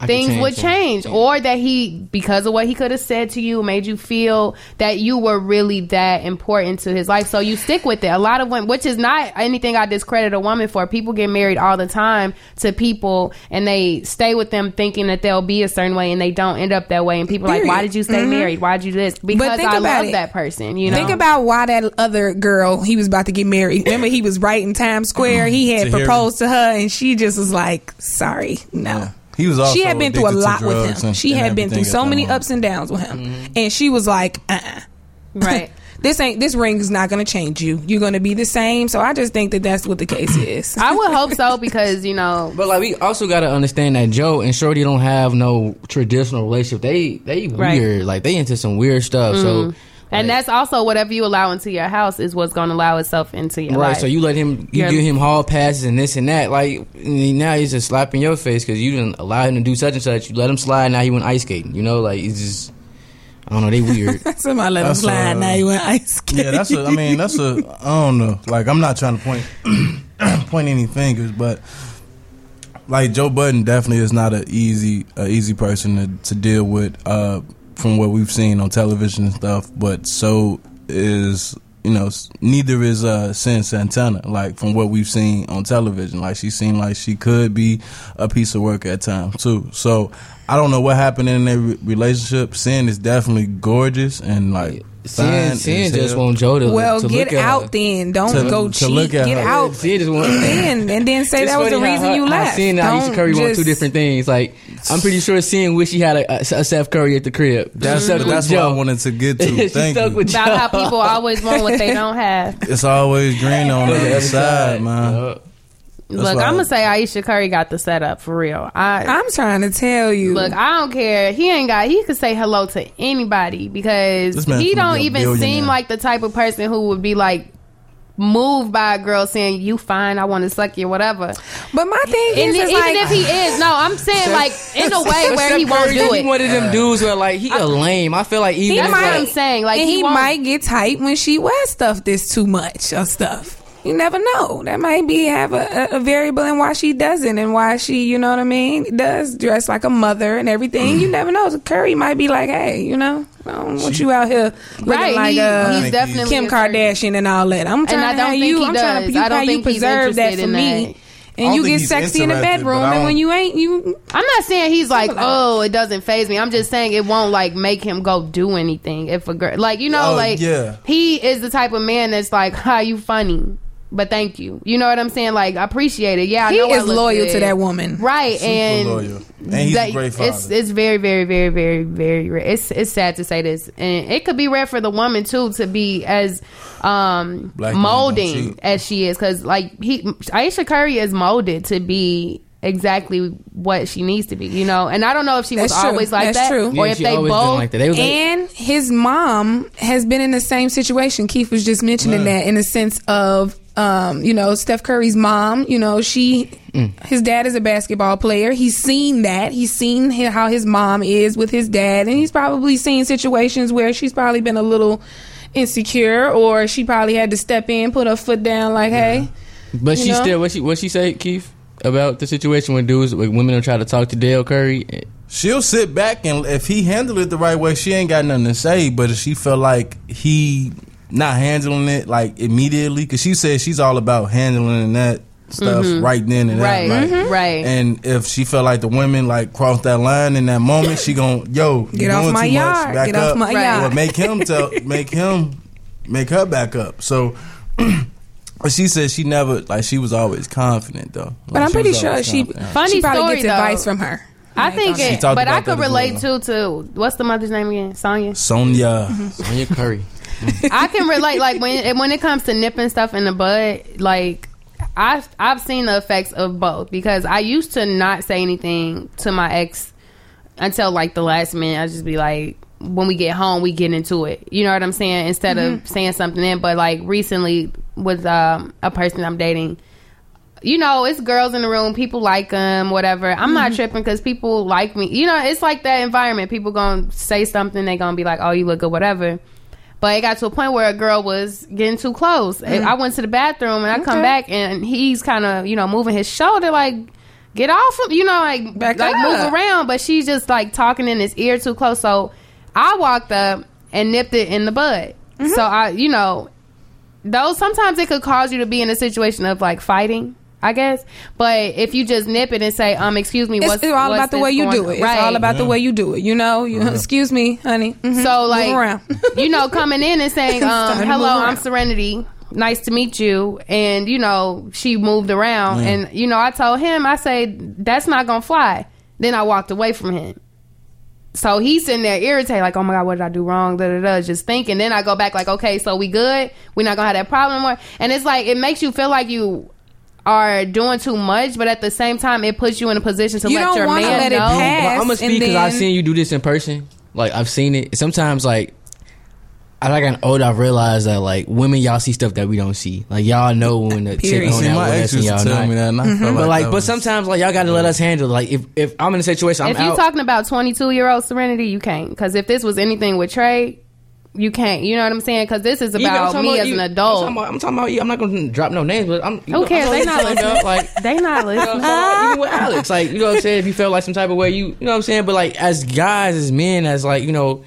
I things change would him. change or that he because of what he could have said to you made you feel that you were really that important to his life so you stick with it a lot of women which is not anything i discredit a woman for people get married all the time to people and they stay with them thinking that they'll be a certain way and they don't end up that way and people are like why did you stay Mhm. married why did you do this because think i about love it. that person you know Think about why that other girl he was about to get married. Remember, he was right in Times Square. He had To proposed to her, and she just was like, "Sorry, no." He was also she had been through a lot with him. and- she and had been through so many ups and downs with him, and she was like, "Uh, uh right." this ain't this ring is not going to change you. You're going to be the same." So I just think that that's what the case is. i would hope so because you know But like we also got to understand that Joe and Shorty don't have no traditional relationship. They they Right. weird. Like they into some weird stuff. Mhm. So and that's also whatever you allow into your house is what's going to allow itself into your house. right. life So you let him you Yeah. give him hall passes and this and that. Like now he's just slapping your face because you didn't allow him to do such and such. You let him slide. Now he went ice skating. You know, like it's just I don't know. They weird. Somebody let him slide. uh, now you went ice skating. Yeah, that's. A, I mean, that's a. I don't know. Like, I'm not trying to point point any fingers, but like Joe Budden definitely is not an easy a easy person to, to deal with uh, from what we've seen on television and stuff. But so is you know neither is uh, Cyn Santana. Like from what we've seen on television, like she seemed like she could be a piece of work at times too. So I don't know what happened in their re- relationship. Cyn is definitely gorgeous and like. Cyn, fine Cyn just want Joe to Well, to get look at out her. then. Don't To- go to cheat. look at Get her. out Cyn just want then, and then say It's that was the funny how reason her- you how left. Cyn and Ayesha Don't Curry want two different things. Like I'm pretty sure Cyn wish she had a, a, a Steph Curry at the crib. That's She stuck with that's what I Joe. wanted to get to. She Thank stuck you. with About Joe. how people always want what they don't have. It's always green on the other side, man. That's Look, I'm gonna say Ayesha Curry got the setup for real. I, I'm trying to tell you. Look, I don't care. He ain't got. He could say hello to anybody because he don't be even seem like the type of person who would be like moved by a girl saying you fine, I want to suck you, whatever. But my thing And is, even like, if he is, no, I'm saying like in a way where he won't Curry, do He it. one of them dudes where like he a lame. I feel like even he That's if, what might, I'm saying. Like, he he, might get tight when she wears stuff that's too much or stuff. You never know. That might be have a, a, a variable in why she doesn't and why she, you know what I mean, does dress like a mother and everything. you never know. So Curry might be like, hey, you know, I don't want you out here looking Right, like he- uh, he's definitely Kim Kardashian and all that. I'm And trying I to don't have think you. he I'm trying to does. you, I don't how you think he's preserve that interested for in me. that. And you get sexy in the bedroom, and when you ain't, you I'm not saying he's like, oh, it doesn't phase me. I'm just saying it won't like make him go do anything if a girl, like you know, Oh, like yeah. he is the type of man that's like, "Hi, you funny." But thank you. You know what I'm saying? Like, I appreciate it. Yeah, I he know is look loyal to that woman. right? Super and loyal. And he's a great father. It's it's very very very very very rare. It's it's sad to say this, and it could be rare for the woman too to be as um Black molding as she is, because like he Ayesha Curry is molded to be exactly what she needs to be. You know, and I don't know if she was true. always like That's that, true. or Yeah, if they both. like that. They was like, and his mom has been in the same situation. Keith was just mentioning that in the sense of, um, you know, Steph Curry's mom. You know, she, his dad is a basketball player. He's seen that. He's seen how his mom is with his dad, and he's probably seen situations where she's probably been a little insecure, or she probably had to step in, put her foot down, like, hey. but she know? still what she what she say Keith about the situation when dudes when women are trying to talk to Dell Curry. She'll sit back and if he handled it the right way, she ain't got nothing to say. But if she felt like he not handling it like immediately, because she said she's all about handling that stuff Mhm. right then and Right, there. mhm. Right. And if she felt like the women like crossed that line in that moment, she gon' yo Get you off doing my too yard. much, back Get up. off my Right. yard. Or make him tell, make him, make her back up. So. But she said she never like she was always confident though. But I'm pretty sure always she, confident. Funny she probably story, gets though. advice from her. I think She it, but I could relate well. too to what's the mother's name again? Sonya. Sonya. Sonia Curry. I can relate like when when it comes to nipping stuff in the bud, like I've I've seen the effects of both because I used to not say anything to my ex until like the last minute. I just be like, when we get home, we get into it. You know what I'm saying? Instead of saying something in, but like recently with um, a person I'm dating. You know, it's girls in the room. People like them, whatever. I'm not tripping because people like me. You know, it's like that environment. People gonna say something. They gonna be like, "Oh, you look good," whatever. But it got to a point where a girl was getting too close. And I went to the bathroom and I come back and he's kind of, you know, moving his shoulder like, get off him, you know, like, Back like up. move around. But she's just like talking in his ear too close. So I walked up and nipped it in the bud. Mm-hmm. So I, you know, those sometimes it could cause you to be in a situation of like fighting. I guess, but if you just nip it and say, "Um, excuse me," what's it's all what's about the way you do on? it. It's Right. all about the way you do it. You know, you, excuse me, honey. Mhm. So like, you know, coming in and saying, um, "Hello, I'm. Serenity. Nice to meet you." And you know, she moved around, and you know, I told him, I say, "That's not gonna fly." Then I walked away from him. So he's sitting there irritated, like, "Oh my god, what did I do wrong?" Da da da. Just thinking. Then I go back, like, "Okay, so we good? We're not gonna have that problem more." And it's like it makes you feel like you are doing too much, but at the same time, it puts you in a position to You let don't your man let it know. pass. But I'm gonna speak because I've seen you do this in person. Like I've seen it. Sometimes like I like an older, I've realized that like women y'all see stuff that we don't see. Like y'all know when the chick on See, that my with ex and used y'all tell not. me that, and I mm-hmm. felt But like, like, but sometimes like y'all got to let us handle. it. Like if if I'm in a situation, I'm if you out. talking about 22 year old Serenity, you can't. Because if this was anything with Trey, you can't. You know what I'm saying? Because this is about me about as you- an I'm adult. talking about, I'm talking about you. I'm not going to drop no names, but I'm. Who cares? They not listening. Like they not listening. You know, so, even with Alex, like you know what I'm saying. If you felt like some type of way, you you know what I'm saying. But like as guys, as men, as like you know,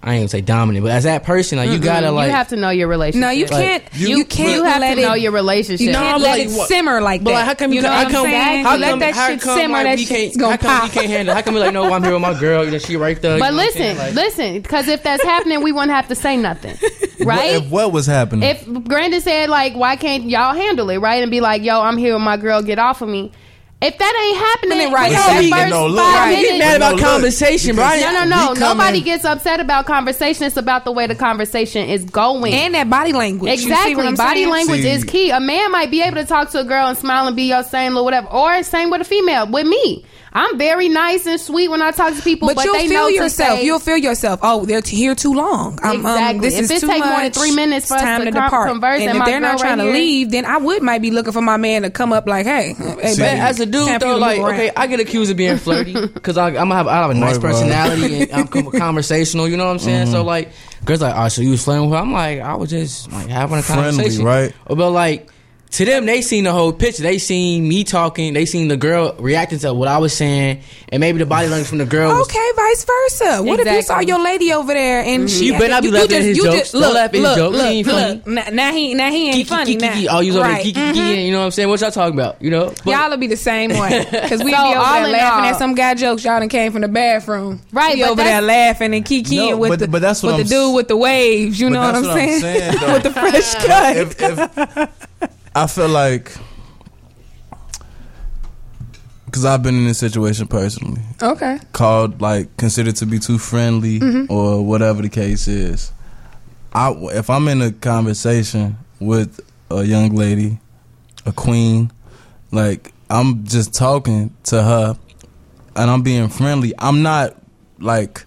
I ain't gonna say dominant, but as that person, like you Mm-mm. gotta like you have to know your relationship. No, you Like, can't. you- You, can't. you have let to know your relationship. You can't I'm let like, it what- simmer like But that. like, how come you, you know how what come, I'm saying? How let come, that how shit come, simmer. like, that we shit's can't, gonna how come pop. you can't handle? How come you like, no, I'm here with my girl. You know, she right there. But you know what I'm saying? listen, Like- listen, because if that's happening, we wouldn't have to say nothing, right? If what was happening? If Brandon said like, "Why can't y'all handle it?" Right, and be like, "Yo, I'm here with my girl. Get off of me." If that ain't happening, Right. within No, the he- first no, look, five right. minutes, Get mad about No, conversation, bro. because- no, no, no. Nobody gets upset about conversation. It's about the way the conversation is going. and that body language. You see Exactly. what I'm Body saying? language See- is key. A man might be able to talk to a girl and smile and be your same or whatever, or same with a female. With me, I'm very nice and sweet when I talk to people, But, but, you'll they feel know yourself. Say, you'll feel yourself. Oh, they're here too long. Um, um, Exactly. this If is it too take much. more than three minutes for It's us time to to depart. converse and and if they're not trying right to here- leave, then I would might be looking for my man to come up like, hey, hey, But baby, as a dude, time for you though, like, around. okay, I get accused of being flirty because I'm gonna have I have a nice personality and I'm conversational. You know what I'm saying? Mm-hmm. So like, girls like, oh, so you was flirting with her? I'm like, I was just like having a Friendly, conversation, right? But like. To them, they seen the whole picture. They seen me talking. They seen the girl reacting to what I was saying, and maybe the body language from the girl. Was, Okay, vice versa. What if you saw your lady over there and she? You better not be laughing at his you jokes. Look, laugh at his look, jokes. He Look, ain't look. Now, now he, now he ain't Kiki, funny. kiki, now. kiki. Oh, you was over there right. kiki, mhm. You know what I'm saying? What y'all talking about? You know? But- Y'all will be the same way because we So, be over all there laughing all- at some guy jokes. Y'all done came from the bathroom, Right, Be but over there laughing and kikiing No, with but- the but that's what with I'm the dude s- with the waves. You But know what that's I'm what I'm saying? saying, though. with the fresh cut. I feel like because I've been in this situation personally, okay. called like considered to be too friendly Mhm. or whatever the case is. I if I'm in a conversation with a young lady, a queen, like I'm just talking to her and I'm being friendly. I'm not like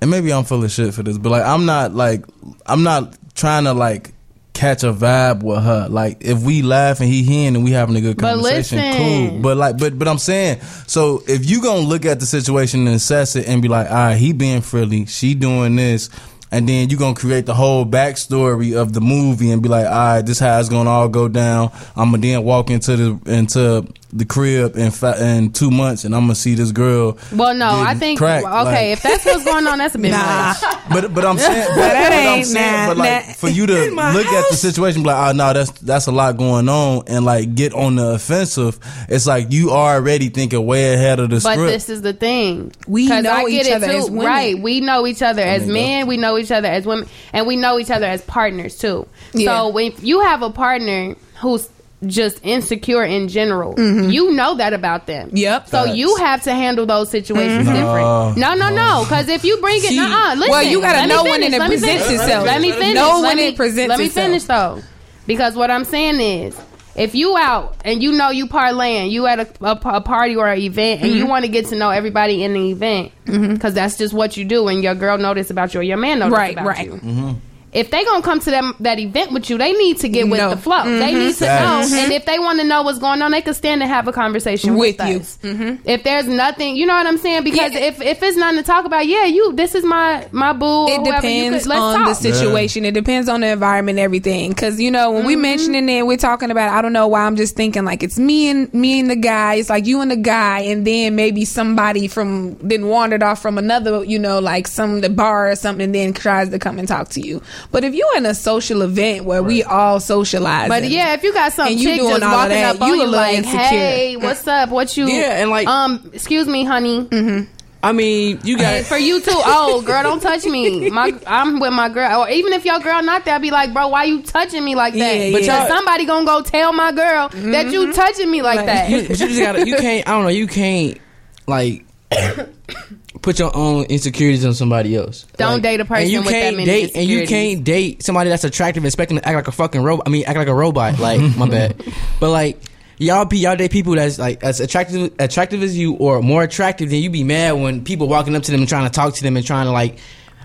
and maybe I'm full of shit for this, but like I'm not like I'm not trying to like catch a vibe with her. Like if we laugh and he hearing and we having a good conversation, listen. cool. But like but but I'm saying, so if you gonna look at the situation and assess it and be like, all right, he being friendly, she doing this. And then you gonna create the whole backstory of the movie and be like, all right, this how it's gonna all go down. I'm gonna then walk into the into the crib in fa- in two months, and I'm gonna see this girl. Well, no, I think cracked, okay. like- if that's what's going on, that's a bit Nah. much. but but I'm saying, but, That but I'm saying, nah, but like nah. for you to In my look at the situation, be like, oh no, that's that's a lot going on, and like get on the offensive. It's like you already thinking way ahead of the But script. this is the thing. We 'Cause know I get each it other too. as women. Right. We know each other as mean, men. We know each other as women, and we know each other as partners too. Yeah. So when you have a partner who's just insecure in general, you know that about them. Mm-hmm. Yep. So Facts. you have to handle those situations Mhm. different. No, no, no. Because if you bring it, See- uh, listen. Well, you gotta know when finish, it let presents itself. Let me finish. Know let when me, it presents Let me finish though, because what I'm saying is. If you out and you know you parlaying, you at a, a, a party or an event, and you Mm-hmm. want to get to know everybody in the event, because that's just what you do, and your girl notice about you, or your man notice Right, about right. you. If they gonna come to them that event with you, they need to get with No. the flow. They Mhm. need to Facts. know, mm-hmm. and if they want to know what's going on, they can stand and have a conversation with, With you. us. Mm-hmm. If there's nothing, you know what I'm saying? Because Yeah. if if it's nothing to talk about, yeah, you this is my my boo. or It whoever, you depends could- let's on the talk. situation. It depends on the environment, everything. Because you know, when we mm-hmm. mentioning it, we're talking about. I don't know why I'm just thinking like it's me and me and the guy. It's like you and the guy, and then maybe somebody from then wandered off from another, you know, like some the bar or something, and then tries to come and talk to you. But if you're in a social event where we all socialize, But yeah, if you got some And you chick doing just all walking that, up on you you, like, insecure. "Hey, what's up? What you?" Yeah, and, like- um, excuse me, honey. Mm-hmm. I mean, you got for you too. Oh, girl, don't touch me. My, I'm with my girl. Or even if your girl not there, I'd be like, bro, why you touching me like that? Yeah, but yeah. somebody gonna go tell my girl that you touching me like Like- that. you, but you just gotta. You can't. I don't know. You can't like put your own insecurities on somebody else. Don't Like, date a person and you with can't many date, and you can't date somebody that's attractive, and expect them to act like a fucking robot. I mean, act like a robot. Like my bad, but like. Y'all be y'all date people that's like as attractive attractive as you or more attractive than you be mad when people walking up to them and trying to talk to them and trying to like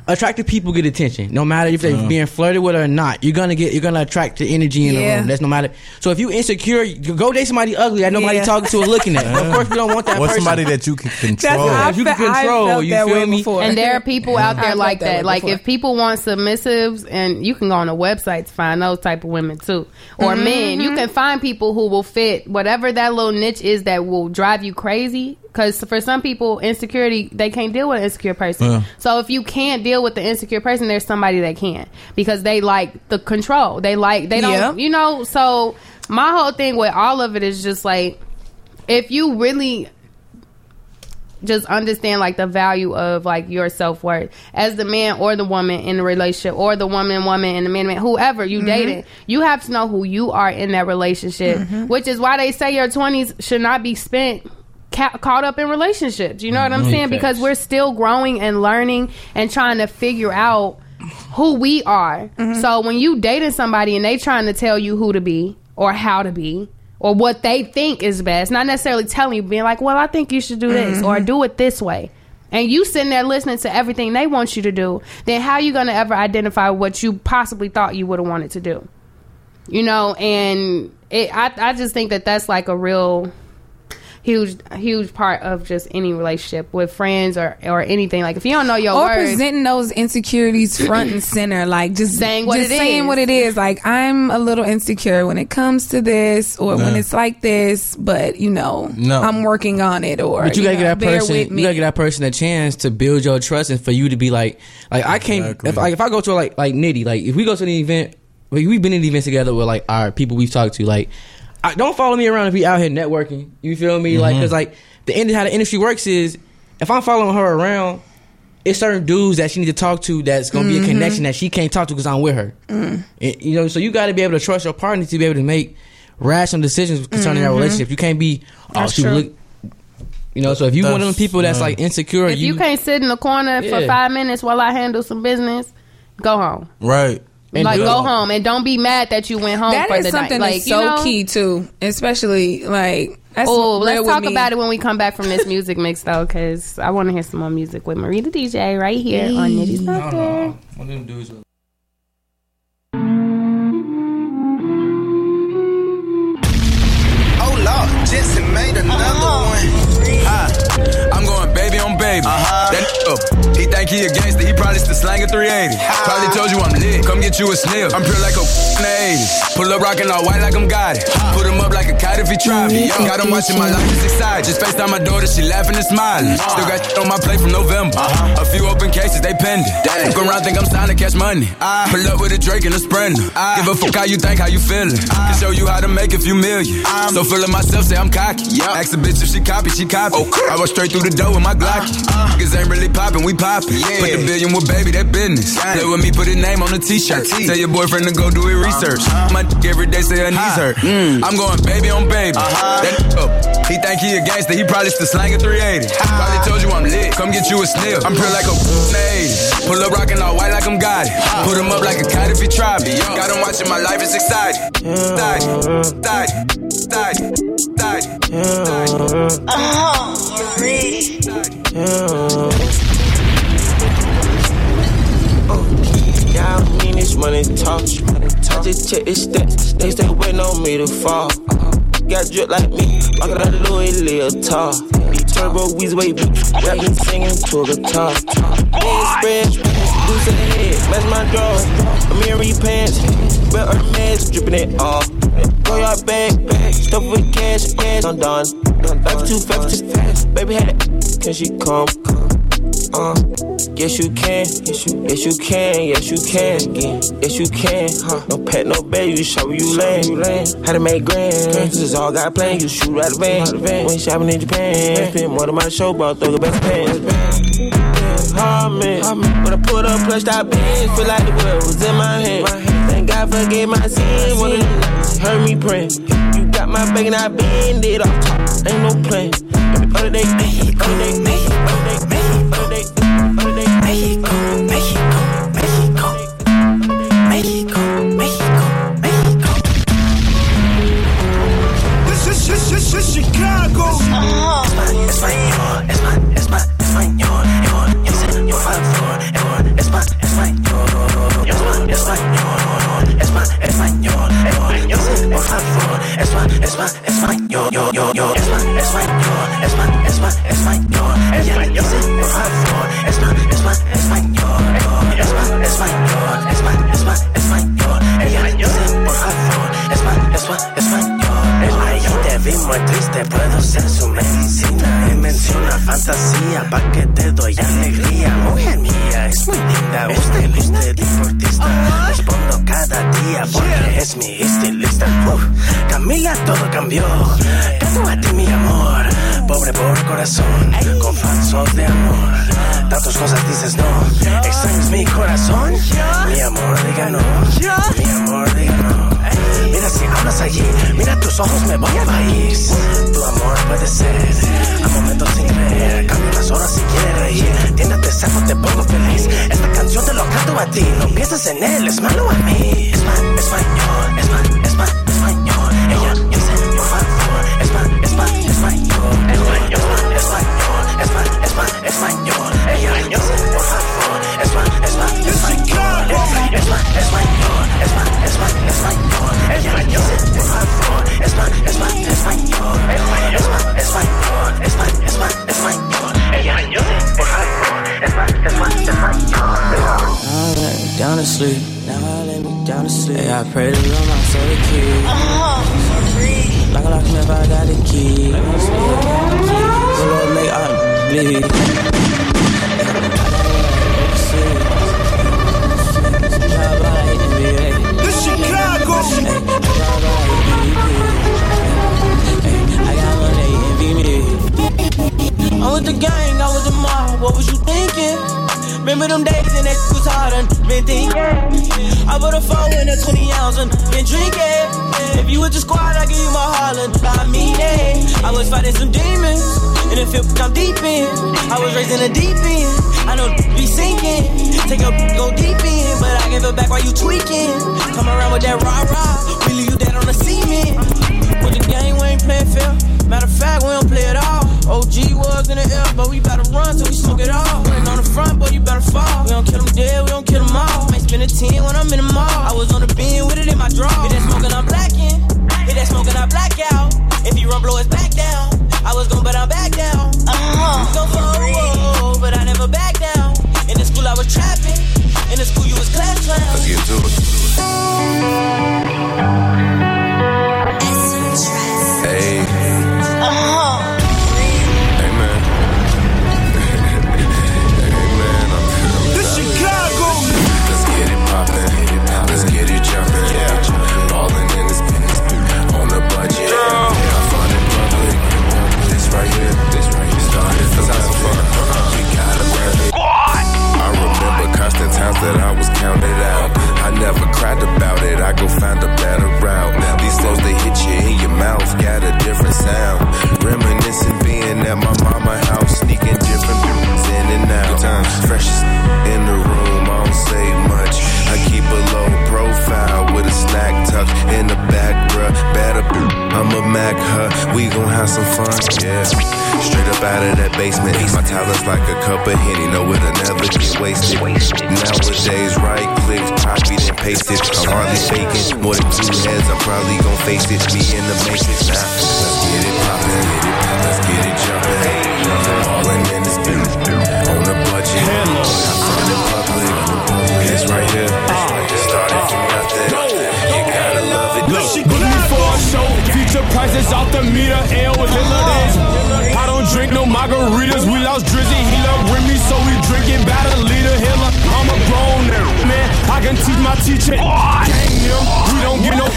attractive people get attention, no matter if they're Uh-huh. being flirted with or not. You're gonna get, you're gonna attract the energy in Yeah. the room. That's no matter. So if you insecure, you go date somebody ugly that nobody Yeah. talking to or looking at. of course, we don't want that Or somebody that you can control. how I you can fe- I control, felt you that feel way me? before. And there are people out there like that that. Like before. if people want submissives, and you can go on a website to find those type of women too, or Mm-hmm. men. You can find people who will fit whatever that little niche is that will drive you crazy. Because for some people, insecurity they can't deal with an insecure person. Yeah. So if you can't deal with the insecure person, there's somebody that can because they like the control. They like they don't. Yeah. You know. So my whole thing with all of it is just like if you really just understand like the value of like your self worth as the man or the woman in the relationship or the woman woman and the man man whoever you mm-hmm. dating you have to know who you are in that relationship mm-hmm. which is why they say your 20s should not be spent ca- caught up in relationships. You know what i'm mm-hmm. saying? Because we're still growing and learning and trying to figure out who we are. Mm-hmm. So when you dating somebody and they trying to tell you who to be or how to be or what they think is best, not necessarily telling you, being like, well, I think you should do this or mm-hmm. do it this way. And you sitting there listening to everything they want you to do, then how are you going to ever identify what you possibly thought you would have wanted to do? You know, and it, I, I just think that that's like a real huge, huge part of just any relationship with friends or, or anything. Like if you don't know your or words, presenting those insecurities front and center, like just Saying what just it saying is. what it is. Like I'm a little insecure when it comes to this, or when it's like this, but you know, No. I'm working on it. Or But you gotta know, get that person. You gotta get that person a chance to build your trust and for you to be like, like I can't. Exactly. If like if I go to a, like like Nitty, like if we go to an event, like we've been in events together with like our people we've talked to, like. I, don't follow me around if we out here networking. You feel me? Like, mm-hmm. cause like the end of how the industry works is, if I'm following her around, it's certain dudes that she need to talk to that's gonna be a mm-hmm. connection that she can't talk to because I'm with her. Mm. And, you know, so you got to be able to trust your partner to be able to make rational decisions concerning that mm-hmm. relationship. You can't be, oh, she look. You know, so if you one of them people that's like insecure, if you, can't sit in the corner for five minutes while I handle some business, go home. Right. And like go home and don't be mad that you went home That for is the something night. that's Like, so you know? key too, especially like. Oh, let's talk me. about it when we come back from this music mix, though, because I want to hear some more music with Marie the DJ right here on Nitty's Not There. One them dudes. Oh Lord, Jetson made another one. Uh-huh. That up. He think he a gangster, he probably still slanging 380. Probably told you I'm lit, come get you a sniff. I'm pure like a in the 80s. Pull up rockin' all white like I'm got it. Put him up like a he try me. Got him watching my life is excited. Just FaceTime my daughter, she laughing and smiling. Still got shit on my plate from November. A few open cases, they pending. Fuck around, think I'm signed to catch money. Pull up with a Drake and a Sprinter. Give a fuck how you think, how you feeling. Can show you how to make a few million. So feeling myself, say I'm cocky. Ask a bitch if she copy, she copy. I was straight through the door with my Glocky. Niggas ain't really popping, we popping. Put the billion with baby, that business. Play with me, put a name on the t-shirt. Tell your boyfriend to go do it research. My dick every day say her knees hurt. I'm going baby on baby. Uh-huh. That up. He think he a gangster, he probably still slanging 380. Probably told you I'm lit, come get you a sniff. I'm pure like a nade. Pull up rockin' all white like I'm got it. Put him up like a kite if he try me. Got him watching my life is exciting. Exciting, exciting, exciting, exciting, uh-huh. exciting. Oh, Y'all mean this money talk. I just check this stats. They stay waiting on me to fall. Got drip like me, walk out the Louis Leotard. Turbo Weezy beat, rapping, singing to a guitar. Big spread, boots in the head, match my drawers. Amiri pants, belt her mask, dripping it off. Go yard bag, stuff with cash, cash, I'm done. Life too fast, fast. Baby had it, can she come? Uh, yes you can, yes you, can, yes you can, yes you can. No pet, no baby, you where you land. How to make grand? This is all got planned. You shoot out the van. When shopping in Japan, spend more than my show, throw the best pants. Man, when I put up plush top bands, feel like the world was in my hand. Thank God forgave my sin. One of them heard me praying. You got my bag and I bend it off top. Ain't no plan. Other day, other day, other day, other day, other day, español, español, español, español, español, español, español, español, español, español, español, español, español, español, español, español, español, te vi muy triste, puedo ser su medicina menciona fantasía, pa' que te doy alegría. Mujer mía, es muy linda, usted usted deportista. Respondo cada día porque es mi estilista. Camila, todo cambió. Todo a ti, mi amor. Pobre por corazón, con falsos de amor. Tantas cosas dices no, extrañas mi corazón, mi amor. Tus ojos, me voy al país. Tu amor puede ser a momentos sin creer. Cambio las horas si quieres reír. Tiéndate saco, te pongo feliz. Esta canción te lo canto a ti, no pienses en él, es malo a mí. Es ma, español, es ma, es ma, down to sleep. Now I let me down to sleep. Hey, I pray to Lord my soul to keep. Like a locksmith, I got the key. The Lord make I bleed. The Chicago. I got one they envy me. I'm with the gang, I with the mob. What was you thinking? Remember them days and that was hard and been thinking. I put a four in a 20 ounce and been drinking. If you with the squad, I give you my Harlan. I mean it. I was fighting some demons. And it feel I'm deep in. I was raising in the deep end. I know be sinking. Take a go deep in, but I give it back while you tweaking. Come around with that rah rah. Really, you dead on the cement. With the game, we ain't playing fair. Matter of fact, we don't play it all. OG was in the air, but we better run till we smoke it all. Ain't on the front, boy, you better fall. We don't kill them dead, we don't kill them all. May spend a 10 when I'm in the mall. I was on the bin with it in my draw. Hit that smoking, I'm blacking. Hit that smoking, I black out. If you run, blow his back down. I was gon' but I'm back down. Uh-huh. Go for a but I never back down. In the school, I was trapping. In the school, you was class clown. Let's get to it. Hey. Amen. That I was counted out. I never cried about it. I go find a better route. These flows they hit you in your mouth, got a different sound. Reminiscing being at my mama house, sneaking different in and out. Times freshest in the room, I don't say much. I keep a low profile with a snack tucked in the back, bruh. Better, I'ma Mac her. We gon' have some fun, yeah. Straight up out of that basement. My talent's like a cup of Henny, know it'll never get wasted. Nowadays, right click, copy, then paste it. I'm hardly faking. More than two heads, I'm probably gon' face it. Me in the matrix now. Let's get it poppin', let's get it prices off the meter. L with days. I don't drink no margaritas. We lost Drizzy. He love Remy, so we drinking about a liter. Hilla, I'm a grown man. I can teach my teacher. Gang them. We don't get no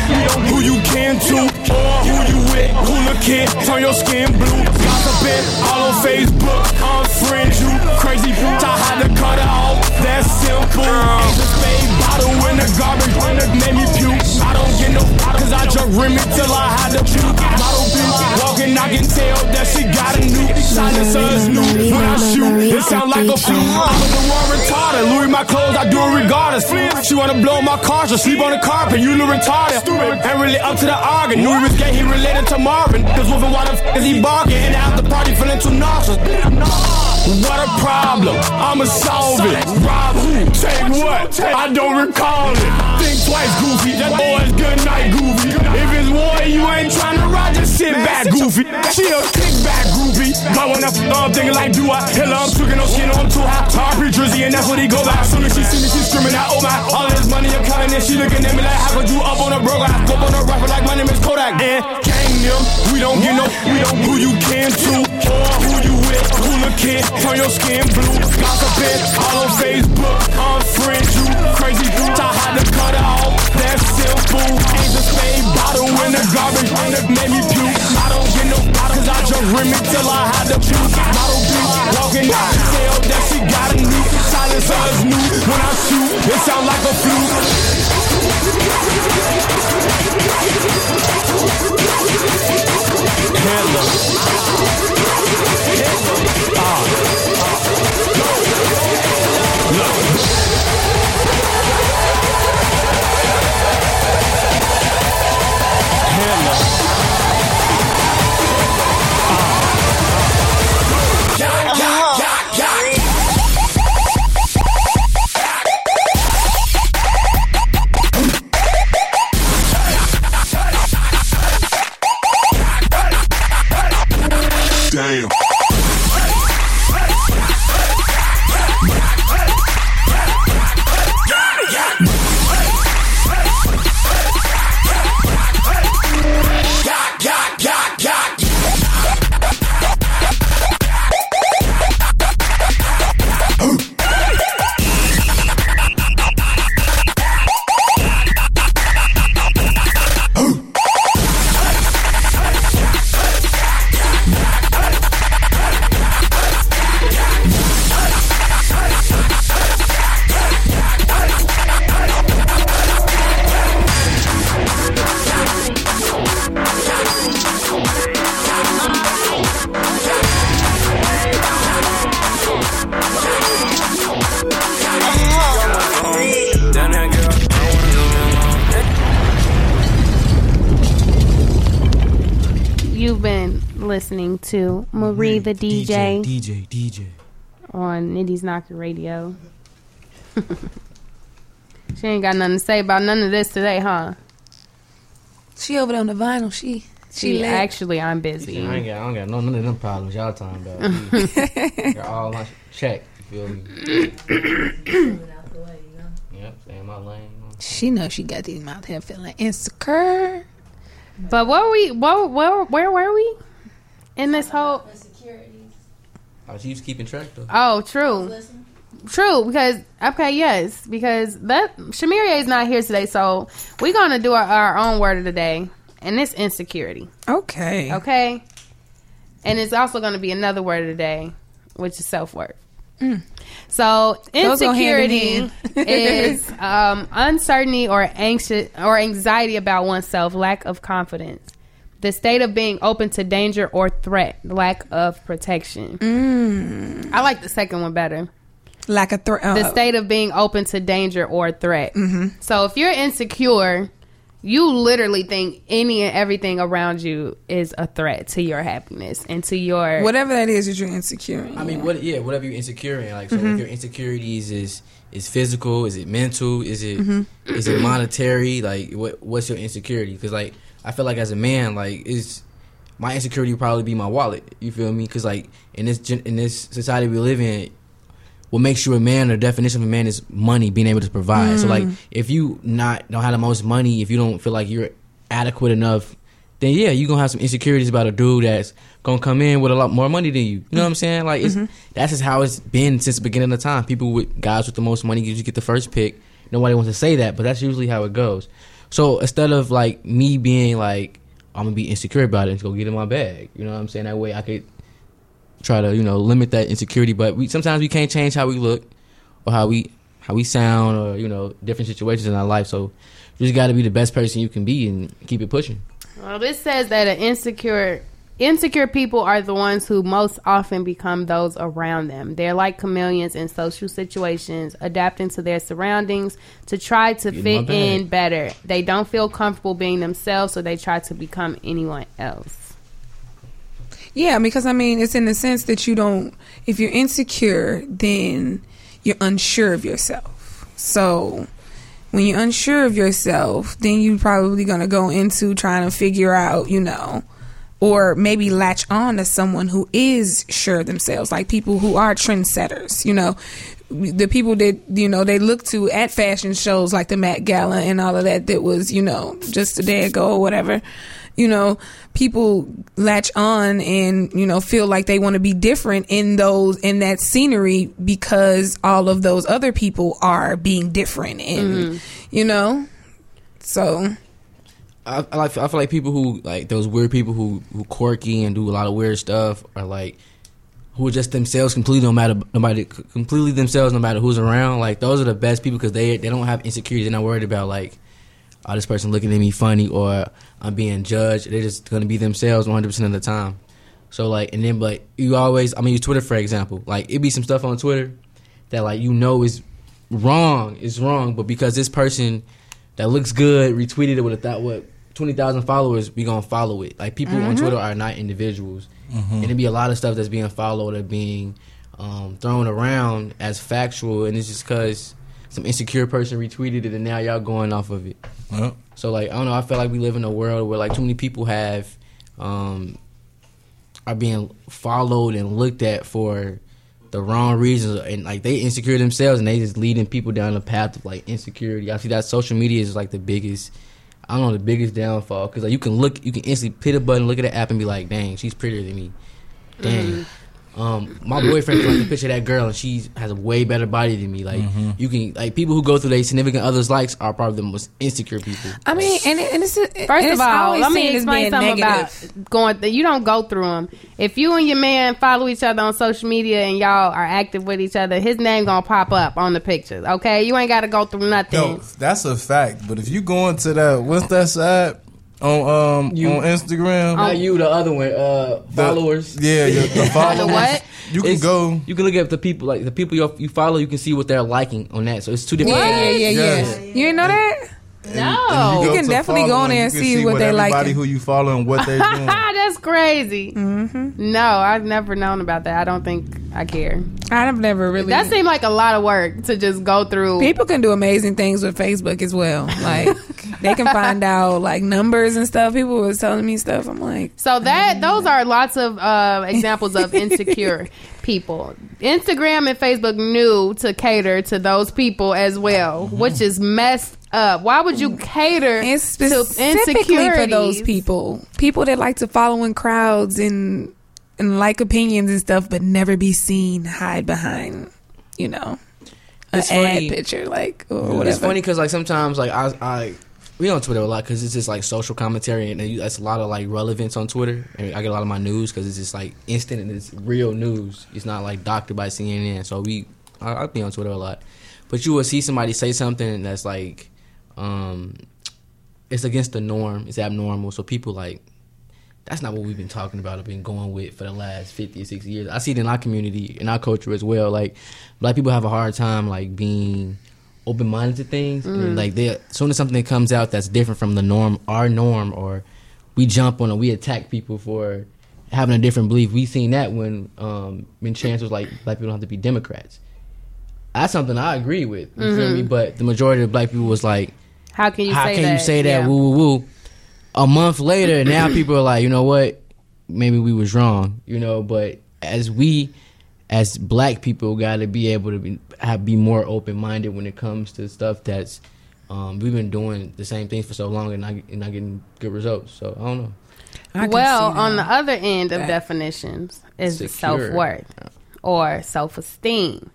who you can to or who you with. Hooligan, turn your skin blue. Gossiping all on Facebook. Unfriend you. Crazy bitch. I had to cut it off. That's simple. The spade bottle in the garbage. When it made me puke. I don't get no cause I just rim it till I had to puke. Model bitch walking, I can tell that she got a new silencer is new. When I shoot, it sound like a flute. I'm a war retarded. Louis my clothes, I do it regardless. She wanna blow my car, so sleep on the carpet. You look retarded. Ain't really up to the argument. Knew he was gay, he related to Marvin. Cause woman, why the f is he barking? In and out the party, feeling too nauseous. What a problem. I'ma solve it. Rob who? Take what? I don't recall it. Think twice, Goofy. That boy's good night, Goofy. If it's war, you ain't trying to ride, just sit back, Goofy. She a kickback, Goofy. I f up, thinking like, do I? Hell, I'm tweaking, no skin, I'm too hot. Harpy Drizzy, and that's what he go by. Soon as she see me, she screaming out, oh my. All of this money I'm counting, and she looking at me like, how could you up on a broke? I scope on a rapper like my name is Kodak. And gang him. We don't get no, we don't who you can to or who you with. Hooligan, turn your skin blue. Gossiping all on Facebook, unfriend you. Crazy dude, I had to cut it simple. Ain't the spade bottle in the garbage, and it made me puke. I don't get no cause I just rim it till I had to puke. Model bitch, walking out, tell that she got a new silencer is new. When I shoot, it sound like a flute. Damn. The DJ, DJ, DJ. on Nitty's Knocker Radio. she ain't got nothing to say about none of this today, huh? She over there on the vinyl. She she, She actually, I'm busy. I ain't got, I don't got no, none of them problems y'all talking about. They're all on check. You feel me? Yep, stay in my lane. She knows she got these mouth hair feeling insecure. But where we? Where, where, where were we? In this whole. Oh, she was keeping track though. Oh, true. True, because okay, yes, because that Shamiria is not here today, so we're gonna do our, our own word of the day, and it's insecurity. Okay. Okay, and it's also gonna be another word of the day, which is self worth. Mm. So Those in insecurity is um, uncertainty or anxious or anxiety about oneself, lack of confidence, the state of being open to danger or threat, lack of protection. Mm. I like the second one better. Like a threat. the state of being open to danger or threat. Mhm. So if you're insecure, you literally think any and everything around you is a threat to your happiness and to your Whatever that is, that you're insecure. in. I mean, what? Yeah, whatever you're insecure in. Like, so Mhm. if your insecurities is is physical, is it mental, is it is Mhm. it monetary? Like, what what's your insecurity? Because like, I feel like as a man, like, is my insecurity would probably be my wallet. You feel me? Because like in this gen- in this society we live in. What makes you a man, or definition of a man, is money, being able to provide. So, like, Mm. if you not don't have the most money, if you don't feel like you're adequate enough, then yeah, you gonna have some insecurities about a dude that's gonna come in with a lot more money than you. You know what I'm saying? Like it's Mhm. that's just how it's been since the beginning of time. People with guys with the most money usually get the first pick. Nobody wants to say that, but that's usually how it goes. So instead of like me being like I'm gonna be insecure about it and go get in my bag, you know what I'm saying? That way I could try to you know limit that insecurity. But we sometimes we can't change how we look or how we how we sound or you know different situations in our life. So you just got to be the best person you can be and keep it pushing. Well, this says that an insecure insecure people are the ones who most often become those around them. They're like chameleons in social situations, adapting to their surroundings to try to Get fit in better. They don't feel comfortable being themselves, so they try to become anyone else. Yeah, because I mean, it's in the sense that you don't, if you're insecure, then you're unsure of yourself. So when you're unsure of yourself, then you're probably going to go into trying to figure out, you know, or maybe latch on to someone who is sure of themselves, like people who are trendsetters, you know. The people that you know they look to at fashion shows like the Met Gala and all of that that was you know just a day ago or whatever, you know, people latch on and you know feel like they want to be different in those in that scenery because all of those other people are being different and Mhm. you know, so I, I I feel like people who like those weird people who who quirky and do a lot of weird stuff are like who are just themselves completely no matter nobody completely themselves no matter who's around. Like those are the best people because they they don't have insecurities They're not worried about like oh this person looking at me funny or I'm being judged. They're just gonna be themselves 100 percent of the time. So like and then like you always I mean use Twitter for example. Like it be some stuff on Twitter that like you know is wrong is wrong, but because this person that looks good retweeted it with a thought what twenty thousand followers, we gonna follow it. Like people on Mhm. Twitter are not individuals, Mhm. and it be a lot of stuff that's being followed or being um, thrown around as factual, and it's just because some insecure person retweeted it, and now y'all going off of it. Yep. So like I don't know, I feel like we live in a world where like too many people have um, are being followed and looked at for the wrong reasons, and like they insecure themselves, and they just leading people down the path of like insecurity. I see that social media is like the biggest. I don't know the biggest downfall because like you can look, you can instantly hit a button, look at the app, and be like, "Dang, she's prettier than me." Dang. Mm-hmm. Um, my boyfriend can like the picture of that girl, and she has a way better body than me. Like Mhm. you can, like people who go through their significant others' likes are probably the most insecure people. I mean, and, it- and it's First and of it's all, always let me seen as explain something negative. about going. Th- you don't go through them. If you and your man follow each other on social media and y'all are active with each other, his name gonna pop up on the pictures. Okay, you ain't got to go through nothing. No, that's a fact. But if you go into that, what's that side on um You- on Instagram? Not you, the other one, uh, The- followers. yeah, your- the followers. what? You can It's- go. You can look at the people, like the people you, you follow. You can see what they're liking on that. So it's two different. Yeah, yeah, yeah, yeah. Yes. You didn't know that? No, You go can definitely go follow on there and you can see what they like. Everybody who you follow and what they're doing. that's crazy. Mm-hmm. No, I've never known about that. I don't think I care. I've never really. That seemed like a lot of work to just go through. People can do amazing things with Facebook as well. Like they can find out like numbers and stuff. People was telling me stuff. I'm like, So that those are lots of uh, examples of insecure people. Instagram and Facebook knew to cater to those people as well, which is messed up. Why would you cater to specifically for those people, people that like to follow in crowds and and like opinions and stuff, but never be seen hide behind, you know, an It's ad funny. picture like or It's whatever. funny because like sometimes like I I we on Twitter a lot because it's just like social commentary and that's a lot of like relevance on Twitter. And I get a lot of my news because it's just like instant and it's real news. It's not like doctored by CNN. So we I, I be on Twitter a lot, but you will see somebody say something that's like um it's against the norm. It's abnormal. So people like that's not what we've been talking about or been going with for the last 50 or 60 years. I see it in our community, in our culture as well. Like, black people have a hard time, like, being open minded to things. Mm. And, like, they as soon as something comes out that's different from the norm, our norm, or we jump on it, we attack people for having a different belief. We seen that when, um, when Chance was like, black people don't have to be Democrats. That's something I agree with. You feel Mhm. me? But the majority of black people was like, How can you how say can that? you say that? Yeah. Woo woo woo. A month later, now people are like, you know what? Maybe we was wrong, you know. But as we, as black people, got to be able to be have, be more open minded when it comes to stuff that's um, we've been doing the same things for so long and not and not getting good results. So I don't know. well, on the other end of definitions is self worth or self esteem.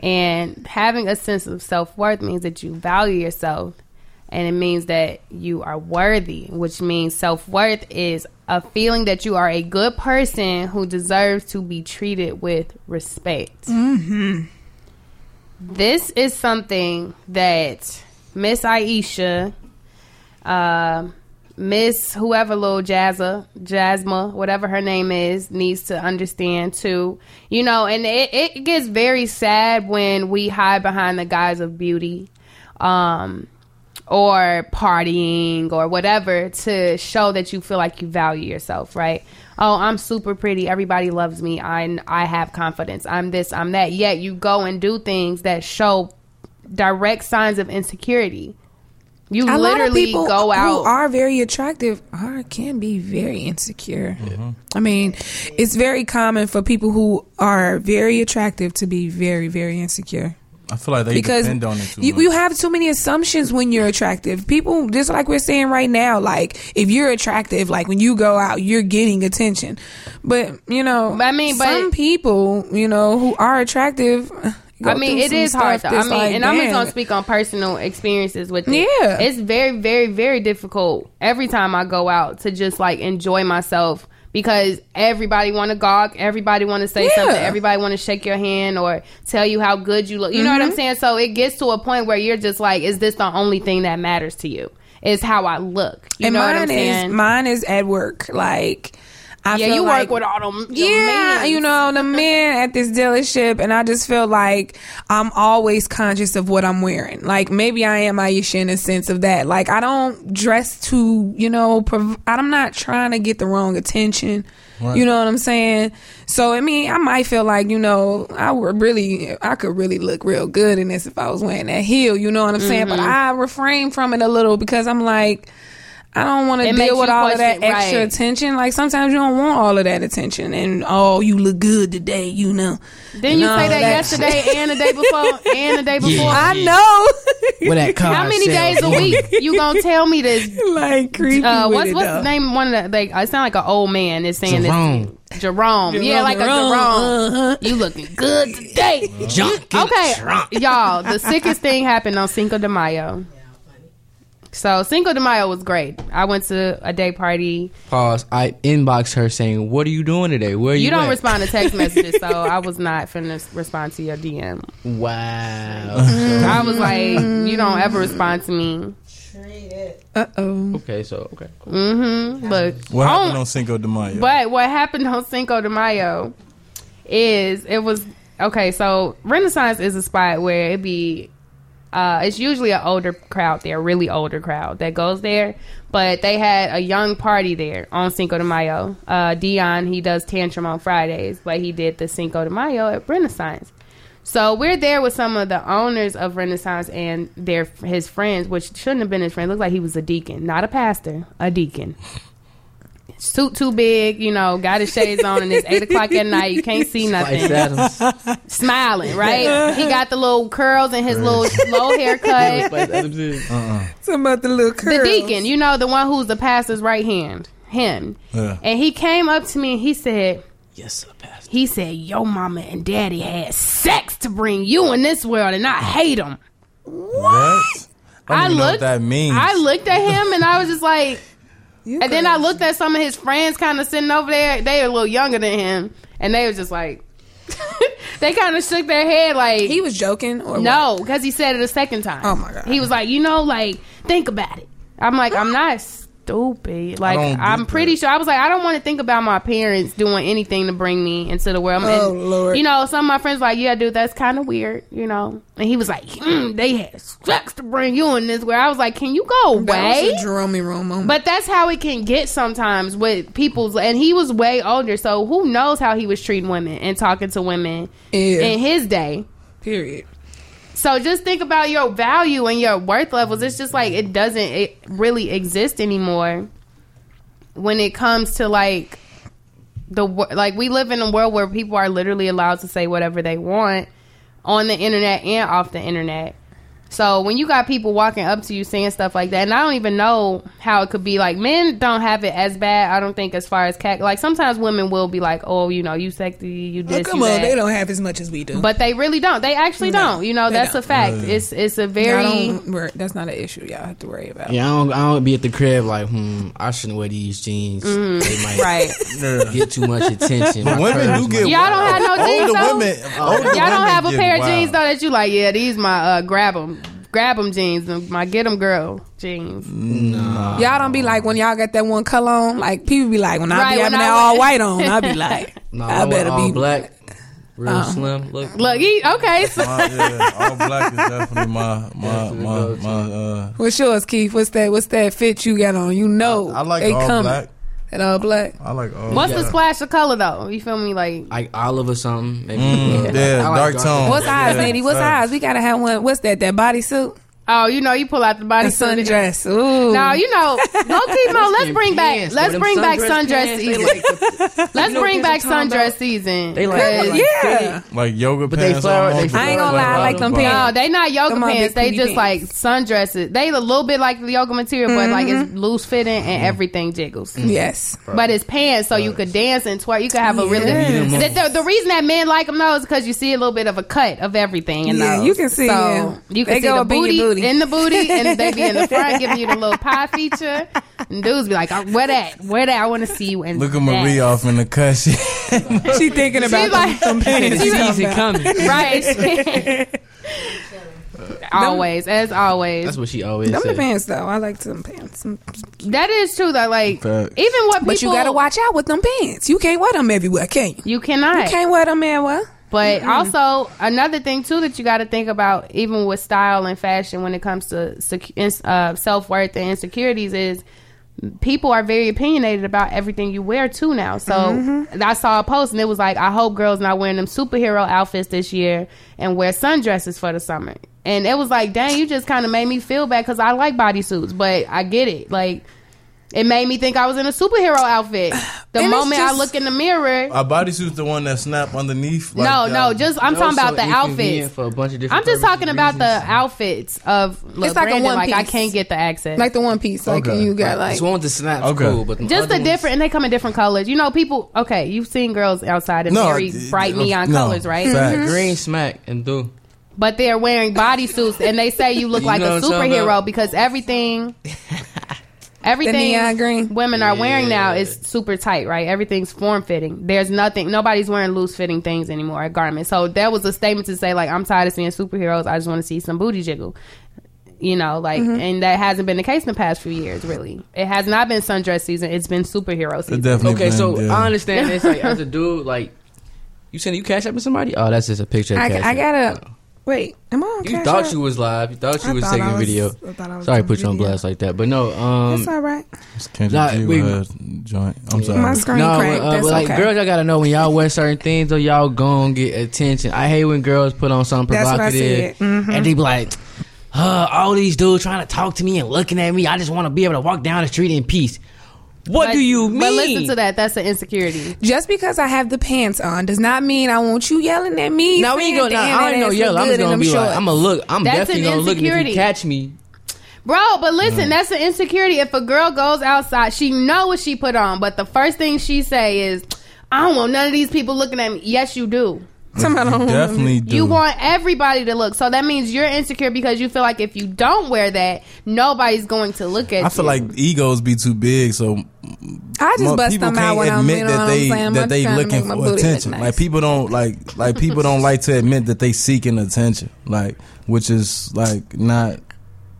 And having a sense of self worth means that you value yourself and it means that you are worthy, which means self worth is a feeling that you are a good person who deserves to be treated with respect. Mm-hmm. This is something that Miss Ayesha, uh, Miss whoever little Jazza, Jasma, whatever her name is, needs to understand too. You know, and it, it gets very sad when we hide behind the guise of beauty. Um, or partying or whatever to show that you feel like you value yourself, right? Oh, I'm super pretty. Everybody loves me. I I have confidence. I'm this, I'm that. Yet you go and do things that show direct signs of insecurity. You a lot of literally people go who out are very attractive are can be very insecure. Mm-hmm. I mean, it's very common for people who are very attractive to be very very insecure. I feel like they because depend on it too you, much. you have too many assumptions when you're attractive. People, just like we're saying right now, like if you're attractive, like when you go out, you're getting attention. But you know, I mean, but- some people, you know, who are attractive. I mean, it is it some is hard. Though. I mean, like, and I'm just gonna speak on personal experiences with it. Yeah. it's very, very, very difficult every time I go out to just like enjoy myself because everybody want to gawk, everybody want to say Yeah. something, everybody want to shake your hand or tell you how good you look. You know what I'm Mhm. saying? So it gets to a point where you're just like, is this the only thing that matters to you? Is how I look. You and know mine what I'm saying? is mine is at work. Like, I Yeah, feel you work with all them- them Yeah, mans. you know the men at this dealership, and I just feel like I'm always conscious of what I'm wearing. Like maybe I am Ayesha in a sense of that. Like I don't dress to, you know, prov- I'm not trying to get the wrong attention. Right. You know what I'm saying? So I mean, I might feel like you know I would really, I could really look real good in this if I was wearing that heel. You know what I'm saying? But Mhm. I refrain from it a little because I'm like. I don't want to deal with all of that question- extra right. attention. Like sometimes you don't want all of that attention, and oh, you look good today, you know. Didn't you say all that, yesterday shit. and the day before and the day before? Yeah. I know. With that car How many days a week you gonna tell me this? like creepy. Uh, with what's it, what's the name? One of the like I sound like an old man is saying Jerome. this. Jerome. Yeah, Jerome, like a Jerome, Jerome. uh-huh. You looking good today. Junk okay, y'all. The sickest thing happened on Cinco de Mayo. So Cinco de Mayo was great. I went to a day party. Pause. I inboxed her saying, "What are you doing today? Where are you?" You don't at?" respond to text messages, so I was not finna respond to your DM. Wow. I was like, you don't ever respond to me. Uh oh. Okay, so okay. Mm-hmm. Look, what happened on Cinco de Mayo? But what happened on Cinco de Mayo is it was okay. So Renaissance is a spot where it be. Uh, it's usually an older crowd there, really older crowd that goes there. But they had a young party there on Cinco de Mayo. Uh, Dion, he does tantrum on Fridays, but he did the Cinco de Mayo at Renaissance. So we're there with some of the owners of Renaissance and their his friends, which shouldn't have been his friend. Looked like he was a deacon, not a pastor, a deacon. Suit too big, you know, got his shades on, and it's eight o'clock at night. You can't see nothing. Smiling, right? He got the little curls and his little low haircut. Spice Adams is. Uh-uh. Some about the little curls. The deacon, you know, the one who's the pastor's right hand, him. Yeah. And he came up to me and he said, Yes, sir, Pastor. he said, your mama and daddy had sex to bring you in this world, and I hate them. What? I, don't I even know what looked. that means. I looked at him and I was just like, and then I looked at some of his friends kind of sitting over there. They were a little younger than him, and they were just like, they kind of shook their head like He was joking, or no, because he said it a second time. Oh, my God. He was like, you know, like think about it. I'm like, I'm not stupid. Like I'm pretty sure. I was like, I don't want to think about my parents doing anything to bring me into the world. Oh, And, Lord. You know, some of my friends were like, yeah, dude, that's kind of weird. You know, and he was like, mm, they had sex to bring you in this world. I was like, can you go That away? Jerome Rome moment. But that's how it can get sometimes with people's. And he was way older, so who knows how he was treating women and talking to women Yeah. in his day. Period. So just think about your value and your worth levels. It's just like it doesn't it really exist anymore when it comes to like the like we live in a world where people are literally allowed to say whatever they want on the internet and off the internet. So when you got people walking up to you saying stuff like that, and I don't even know how it could be like men don't have it as bad. I don't think as far as cat like sometimes women will be like, oh, you know, you sexy, you Oh, this, come you on, that. they don't have as much as we do. But they really don't. They actually No, don't. You know, that's don't. a fact. It's it's a very don't that's not an issue y'all have to worry about. Yeah, I don't, I don't be at the crib like, hmm, I shouldn't wear these jeans. Mhm. They might Right. get too much attention. But My women do get Y'all don't have no jeans older though. women. Oh, older Y'all don't women have a get pair of jeans though that you like. Yeah, these my uh, grab them, grab them jeans, and my get them girl jeans. Nah. Y'all don't be like when y'all got that one color on. Like people be like when I Right, be having I that all went- white on, I be like, No, I better all be black, real Uh. slim. Look, Look, he okay. So My, yeah, all black is definitely my my my my. Uh, What's yours, Keith? What's that? What's that fit you got on? You know, I like they all coming. black. That all black. I like all. what's black. the splash of color though? You feel me? Like like olive or something. Maybe. Mm, yeah, I like dark tone. What's Yeah, eyes, lady? What's facts. eyes? We gotta have one. What's that? That bodysuit? Oh, you know, you pull out the body A sundress. Ooh. No, you know, low key, Mo, let's bring back, pants, let's bring them back sundress sundress pants, season. like let's bring back I'm sundress about? season. They like- Cause- yeah. Like yoga But they pants. flower- almost, they- I ain't gonna lie, I like them pants. No, they not yoga Them pants. They booty just like pants. sundresses. They a little bit like the yoga material, but like Mm-hmm. it's loose fitting and everything jiggles. Yes. But it's pants, so you could dance and twerk. You could have a really. The, the, the reason that men like them though is because you see a little bit of a cut of everything. Yeah, you can see, So you can They see the up in your booty, booty. in the booty, and they be in the front giving you the little pie feature. And dudes be like, oh, "Where that? Where that? I want to see you." And Look at Marie off in the cut. She, She thinking about She's like, them, them pants. She's She's Easy coming. right? always, as always. That's what she always Them the pants though. I like them pants. That is true though. Like Facts. even what people, But you gotta watch out with them pants. You can't wear them everywhere, can you? You cannot. You can't wear them everywhere. But also another thing too that you got to think about, even with style and fashion, when it comes to sec- uh, self worth and insecurities, is people are very opinionated about everything you wear too now. So Mm-hmm. I saw a post and it was like, I hope girls not wearing them superhero outfits this year and wear sundresses for the summer. And it was like, dang, you just kind of made me feel bad because I like bodysuits, but I get it. Like. It made me think I was in a superhero outfit. The And it's moment I just- look in the mirror, a bodysuit's the one that snap underneath. Like no, that. no, um, just I'm talking about so the inconvenient outfits. for a bunch of different I'm just purposes, talking about the reasons. outfits of look, It's like a Brandon, one like I piece. can't get the accent. Like the one piece. Like Okay. you got like This one with the snaps Okay. cool, but the just other the ones- different, and they come in different colors. You know, people. Okay, you've seen girls outside in No, very it- bright it- neon no. colors, right? Facts. green smack and do. But they're wearing bodysuits, and they say you look You like know a what I'm talking superhero about? because everything. Everything neon green? women are wearing now is super tight, right? Everything's form fitting. There's nothing. Nobody's wearing loose fitting things anymore. Garments. So that was a statement to say like, I'm tired of seeing superheroes. I just want to see some booty jiggle. You know, like, Mm-hmm. and that hasn't been the case in the past few years. Really, it has not been sundress season. It's been superhero It season. definitely. Okay, been, so yeah. I understand this. Like as a dude, like you saying you cash up with somebody? Oh, that's just a picture. Of I, Cash I App. gotta wait. Am I on You Cash thought App? you was live. You thought you I was thought taking I a was- video. I thought I was Sorry, to doing put you on video. blast like that, but no. Um, It's all right. It's Kendrick Nah, G we- with her joint. I'm sorry. My screen no, cracked. uh, That's but like okay. girls, y'all gotta know when y'all wear certain things, or y'all gon' get attention. I hate when girls put on something That's what I provocative, said. Mhm. and they be like, uh, "All these dudes trying to talk to me and looking at me. I just want to be able to walk down the street in peace." What But- do you mean? But listen to that. That's an insecurity. Just because I have the pants on does not mean I want you yelling at me. Now we ain't saying, gonna. Nah, I that ain't gonna ass yell. look I'm just gonna them be like. I'm gonna look. I'm That's definitely gonna look. And if you catch me, Bro, but listen, that's an insecurity. If a girl goes outside, she know what she put on, but the first thing she say is, "I don't want none of these people looking at me." Yes, you do. Somebody Definitely do. You want everybody to look. So that means you're insecure because you feel like if you don't wear that, nobody's going to look at you. I feel you. like egos be too big, so I just bust people them out can't when I'm, admit you know that they I'm saying? I'm that they looking for attention. nice. Like people don't like like people don't like to admit that they seeking attention. Like which is like not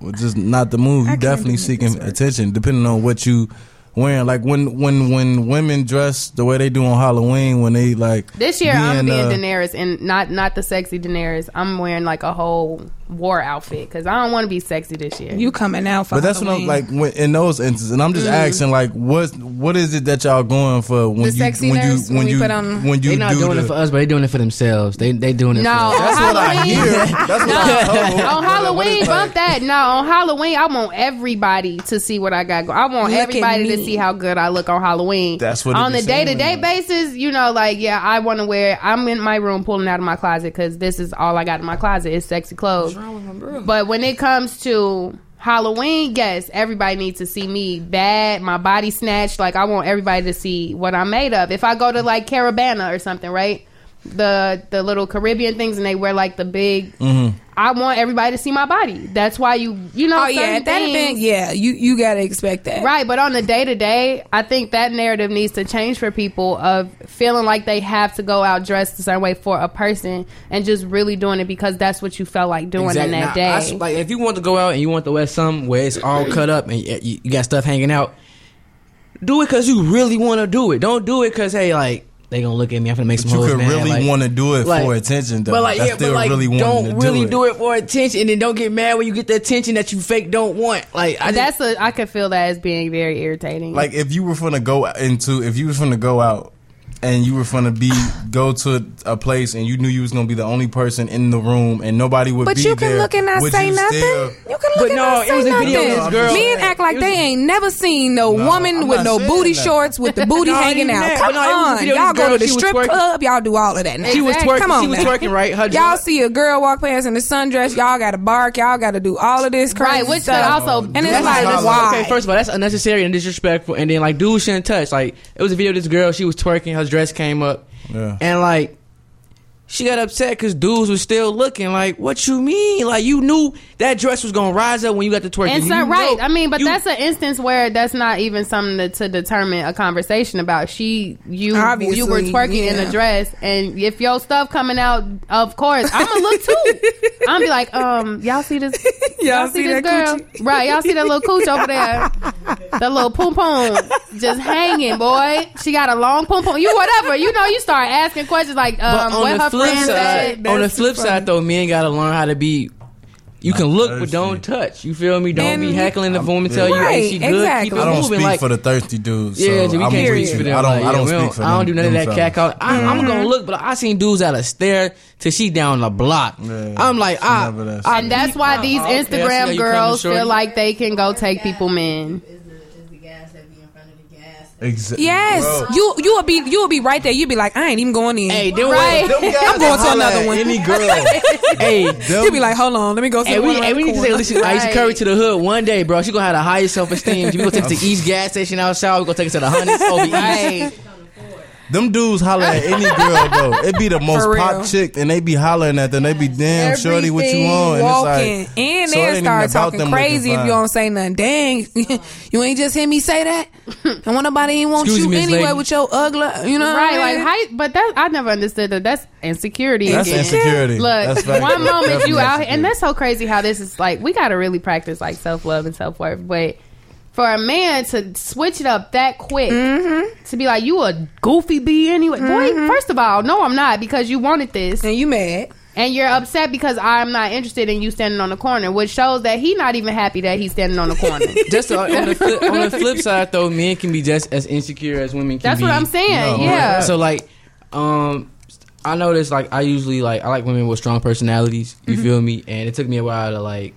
which is not the move. You definitely seeking attention, depending on what you wearing. Like when when when women dress the way they do on Halloween, when they like This year I'm being, being uh, Daenerys and not not the sexy Daenerys. I'm wearing like a whole war outfit because I don't want to be sexy this year. You coming out for But that's what I'm like when, in those instances, and I'm just Mm. asking like what what is it that y'all going for when The you when you sexiness, when when you put on- when you they not do doing the, it for us, but they doing it for themselves. They they doing it. No, for on That's what I Halloween. hear. That's what I told. on Halloween, it's bump that. No, on Halloween, I want everybody to see what I got. Go- I want Look everybody to see how good I look on Halloween. That's what on the day to day basis, you know, like yeah, I want to wear. I'm in my room pulling out of my closet because this is all I got in my closet is sexy clothes. But when it comes to Halloween, yes, everybody needs to see me bad, my body snatched. Like I want everybody to see what I'm made of. If I go to like Caribana or something, right? The the little Caribbean things and they wear like the big. Mm-hmm. I want everybody to see my body. That's why you you know. Oh yeah, certain at that things- event, yeah, you you gotta expect that. Right, but on the day to day, I think that narrative needs to change for people of feeling like they have to go out dressed a certain way for a person and just really doing it because that's what you felt like doing in that Now, day. s- like if you want to go out and you want to wear something where it's all cut up and you, you got stuff hanging out, do it because you really want to do it. Don't do it because hey, like they gonna look at me. I'm gonna make some you hoes could mad. really like- want to do it like- for attention, though. But like, That's yeah, still but like, really don't to really do it. do it for attention, and then don't get mad when you get the attention that you fake don't want. Like, I just, that's a I could feel that as being very irritating. Like if you were finna go into if you were was finna go out and you were gonna be go to a place and you knew you was gonna be the only person in the room and nobody would But be you can there, look and not say you nothing. still- You can look But and no, not it say was a nothing. video of this girl. Men act like they ain't never seen no, woman I'm with no booty that. shorts with the booty No, hanging out. that. Come no, it was a on, y'all this go to the strip club. Y'all do all of that. Now. She was twerking. Come on, she was twerking, right? Her Y'all see a girl walk past in a sundress, y'all got to bark. Y'all got to do all of this crazy Right, which could stuff. also- oh, and it's That's like, why? Okay, first of all, that's unnecessary and disrespectful. And then like, dudes shouldn't touch. Like, it was a video of this girl. She was twerking. Her dress came up, Yeah. and like, she got upset because dudes was still looking. Like, what you mean? Like, you knew that dress was gonna rise up when you got to twerking. And so, right. I mean, but you- that's an instance where that's not even something to, to determine a conversation about. She, you, you were twerking in a dress, and if your stuff coming out, of course, I'm gonna look too. I'm gonna be like, um, y'all see this? Y'all see this girl? Right? Y'all see that little cooch over there? That little poom poom just hanging, boy. She got a long poom poom. You whatever. You know, you start asking questions like, um, the her flip friends side, on the flip funny. side though, men gotta learn how to be. You can look, but don't touch. You feel me? Don't be heckling the woman. Tell you, Right, hey, she good. exactly. Keep it I don't moving. speak like, for the thirsty dudes. So yeah, we I'm can't with reach you. for them. I don't. like, I don't yeah, we speak for I don't them- do none of that cat fellas. call. I, I'm gonna mm-hmm. look, but I seen dudes out of stare till she down the block. I'm like, I, never that I, And that's why these okay, I see how Instagram you girls feel like they can go take people men. Exactly. Yes, you you will be you will be right there. You'll be like, I ain't even going in. Hey, them Right. them guys I'm going to another one. Any girl. hey, You'll be like, hold on, let me go. To Hey, the we, one hey, we need to take corner. Alicia, Alicia Right. Curry to the hood one day, bro. She gonna have the highest self esteem. We gonna take her to East gas station outside. We gonna take her to the Hunnids over East. Right. Them dudes holler at any girl though. It be the most For pop chick, and they be hollering at them. They be damn shorty, what you Everything want? And it's like, and so it they'll ain't even start talking crazy if you don't say nothing. Dang, you ain't just hear me say that. And when nobody even want Excuse you me, anyway Lady. with your ugly, you know, Right, what I like mean? how, but that I never understood that. That's insecurity. That's again. insecurity. Look, That's fact. one moment you out, here, and that's so crazy how this is like. We got to really practice like self love and self worth, but. For a man to switch it up that quick, Mm-hmm. to be like, you a goofy bee anyway. Boy, first of all, no, I'm not because you wanted this. and you mad. And you're upset because I'm not interested in you standing on the corner, which shows that he not even happy that he's standing on the corner. Just uh, on, the flip, on the flip side, though, men can be just as insecure as women can That's be. what I'm saying. No, yeah. So like, um, I noticed like I usually like I like women with strong personalities. You Mm-hmm. feel me? And it took me a while to like.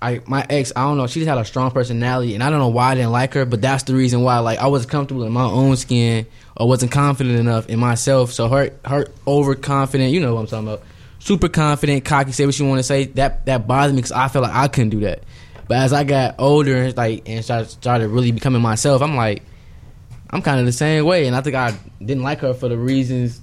I my ex, I don't know. She just had a strong personality, and I don't know why I didn't like her. But that's the reason why. Like I wasn't comfortable in my own skin, or wasn't confident enough in myself. So her her overconfident, you know what I'm talking about. Super confident, cocky, say what she want to say. That that bothered me because I felt like I couldn't do that. But as I got older and like and started, started really becoming myself, I'm like, I'm kind of the same way, and I think I didn't like her for the reasons,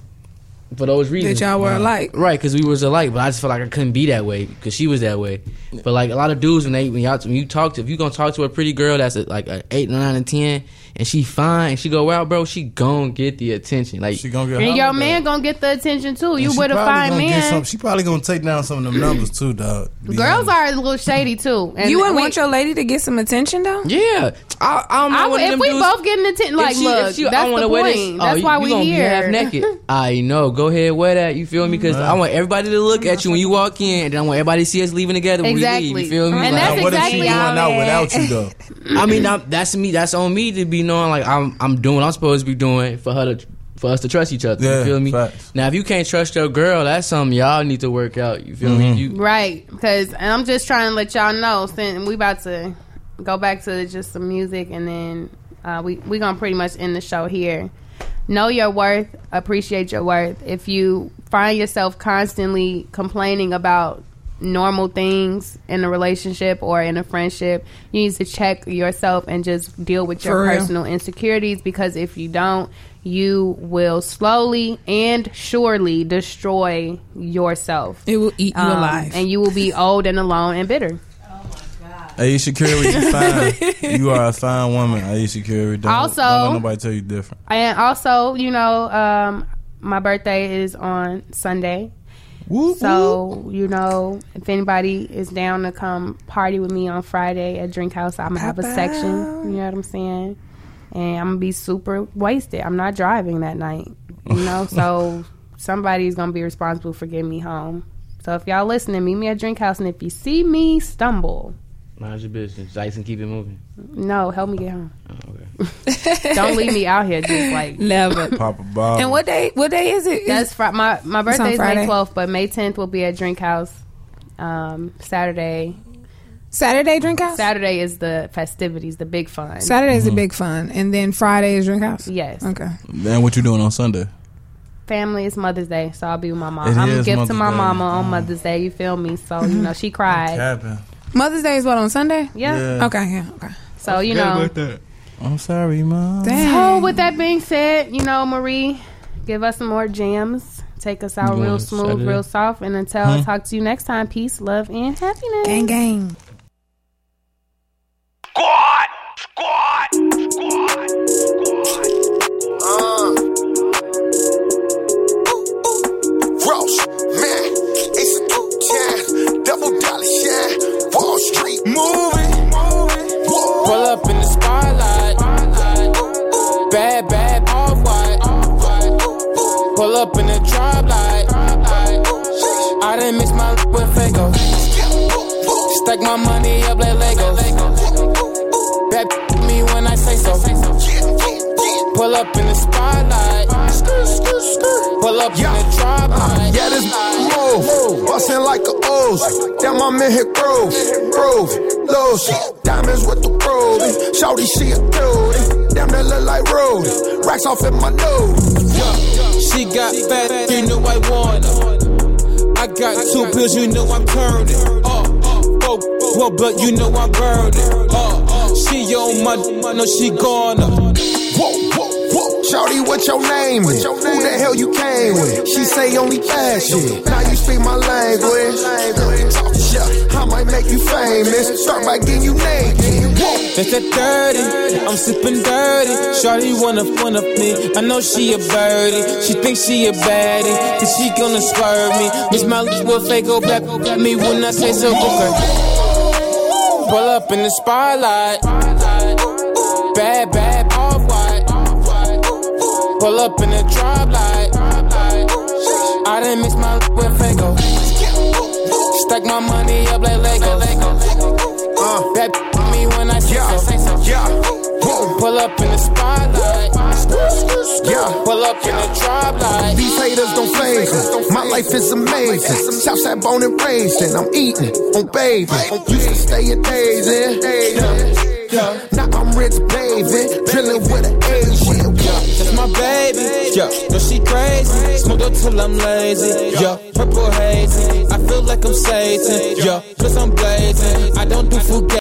for those reasons That y'all were alike. right? Because we was alike, but I just felt like I couldn't be that way because she was that way. But like a lot of dudes, when they when y'all when you talk to if you gonna talk to a pretty girl that's a, like a eight, nine, and ten, and she fine and she go out, bro, she gon' get the attention. Like She gonna get and your at. man gonna get the attention too. You And she with a fine gonna get man. some- she probably gonna take down some of them numbers too, dog. Girls honest. are a little shady too. And you wouldn't we- want your lady to get some attention though. yeah, I, I'm I not would- one if them we dudes- both getting attention, like she, look, she, that's the wanna this, point. oh, That's you- why you we gonna be here. half naked. I know. Go ahead, wear that. You feel me? Because I want everybody to look at you when you walk in, and I want everybody to see us leaving together when we Exactly. leave. You feel me? And Like, that's what if she exactly going how out it- without you though? I mean, that's me. That's on me to be knowing like I'm I'm doing what I'm supposed to be doing for her to for us to trust each other. Yeah, you feel me? facts. Now, if you can't trust your girl, that's something y'all need to work out. You feel Mm-hmm. me? You Right, because I'm just trying to let y'all know. Since we about to go back to just some music, and then uh, we we gonna pretty much end the show here. Know your worth, appreciate your worth. If you find yourself constantly complaining about normal things in a relationship or in a friendship, you need to check yourself and just deal with your For real. personal insecurities because if you don't, you will slowly and surely destroy yourself. It will eat you Um, alive. and you will be old and alone and bitter. Ayesha Curry, you fine. you are a fine woman, Ayesha Curry. Don't, Also- don't let nobody tell you different. And also, you know, um, my birthday is on Sunday. So, you know, if anybody is down to come party with me on Friday at Drink House, I'm going to have a section. You know what I'm saying? And I'm going to be super wasted. I'm not driving that night. You know, so somebody's going to be responsible for getting me home. So if y'all listening, meet me at Drink House. And if you see me stumble, mind your business. Dice and keep it moving. no, help me get home. Oh, okay. Don't leave me out here just like never. Pop a bottle. And what day? What day is it? That's fr- my my birthday is May twelfth, but May tenth will be at Drink House. Um, Saturday. Saturday drink house. Saturday is the festivities, the big fun. Saturday's the big fun, and then Friday is drink house. Yes. Okay. Then what you doing on Sunday? Family is Mother's Day, so I'll be with my mom. It I'm gonna is give to my Day. mama on Mother's Day. You feel me? So you know she cried. Mother's Day is what on Sunday? Yeah. Yeah. Okay. Yeah. Okay. So you know. I'm sorry, mom. So with that being said, you know Marie, give us some more jams. Take us out You real smooth, real soft, and until I Hmm? talk to you next time, peace, love, and happiness. Gang, gang. Squad. Squad. Squad. Squad. Uh. Ross, man, it's a two time, double dollar shine, Wall Street moving. Pull up in the spotlight. Bad, bad, off white. Pull up in the drop light. I done mix my l- with Faygo. Stack my money up like Legos. Bad me when I say so. Pull up in the spotlight. Pull up in the drop light. Yeah, this move, bustin' like a O's. Damn, I'm in here groove, groove, lows. Diamonds with the ruby, shawty she a cutie. Damn, that look like Rudy. Racks off in my nose. Yeah. She got fat, you know I want her. I got two pills, you know I'm turning. Uh, oh, well, but you know I'm burning. Uh, she on my, no, she. Whoa, whoa, whoa. Shawty, what your name is? Who the hell you came with? She say only bad shit. Now you speak my language. Yeah, I might make you famous. Start by getting you naked. Whoa. That's that 30. I'm sipping dirty. Shawty wanna fun of me. I know she a birdie. She thinks she a baddie. Cause she gonna swerve me. Miss my lips will fake go back at me when I say so. Okay. Pull up in the spotlight. Pull up in the drop light. I done mix my with Faygo. Stack my money up like Legos. Uh, that me when I say so. Yeah. Pull up in the spotlight. Yeah. Pull up in the drop light. These haters don't phase me. My life is amazing. Southside born and raised, and I'm eating on baby. Used to stay at days in. Yeah. Now I'm rich, baby. Drilling with an Asian. My baby. Yeah, no, she crazy. Smoke up till I'm lazy. Yeah, purple hazy. I feel like I'm Satan. Yeah, plus I'm blazing. I don't do fugazi.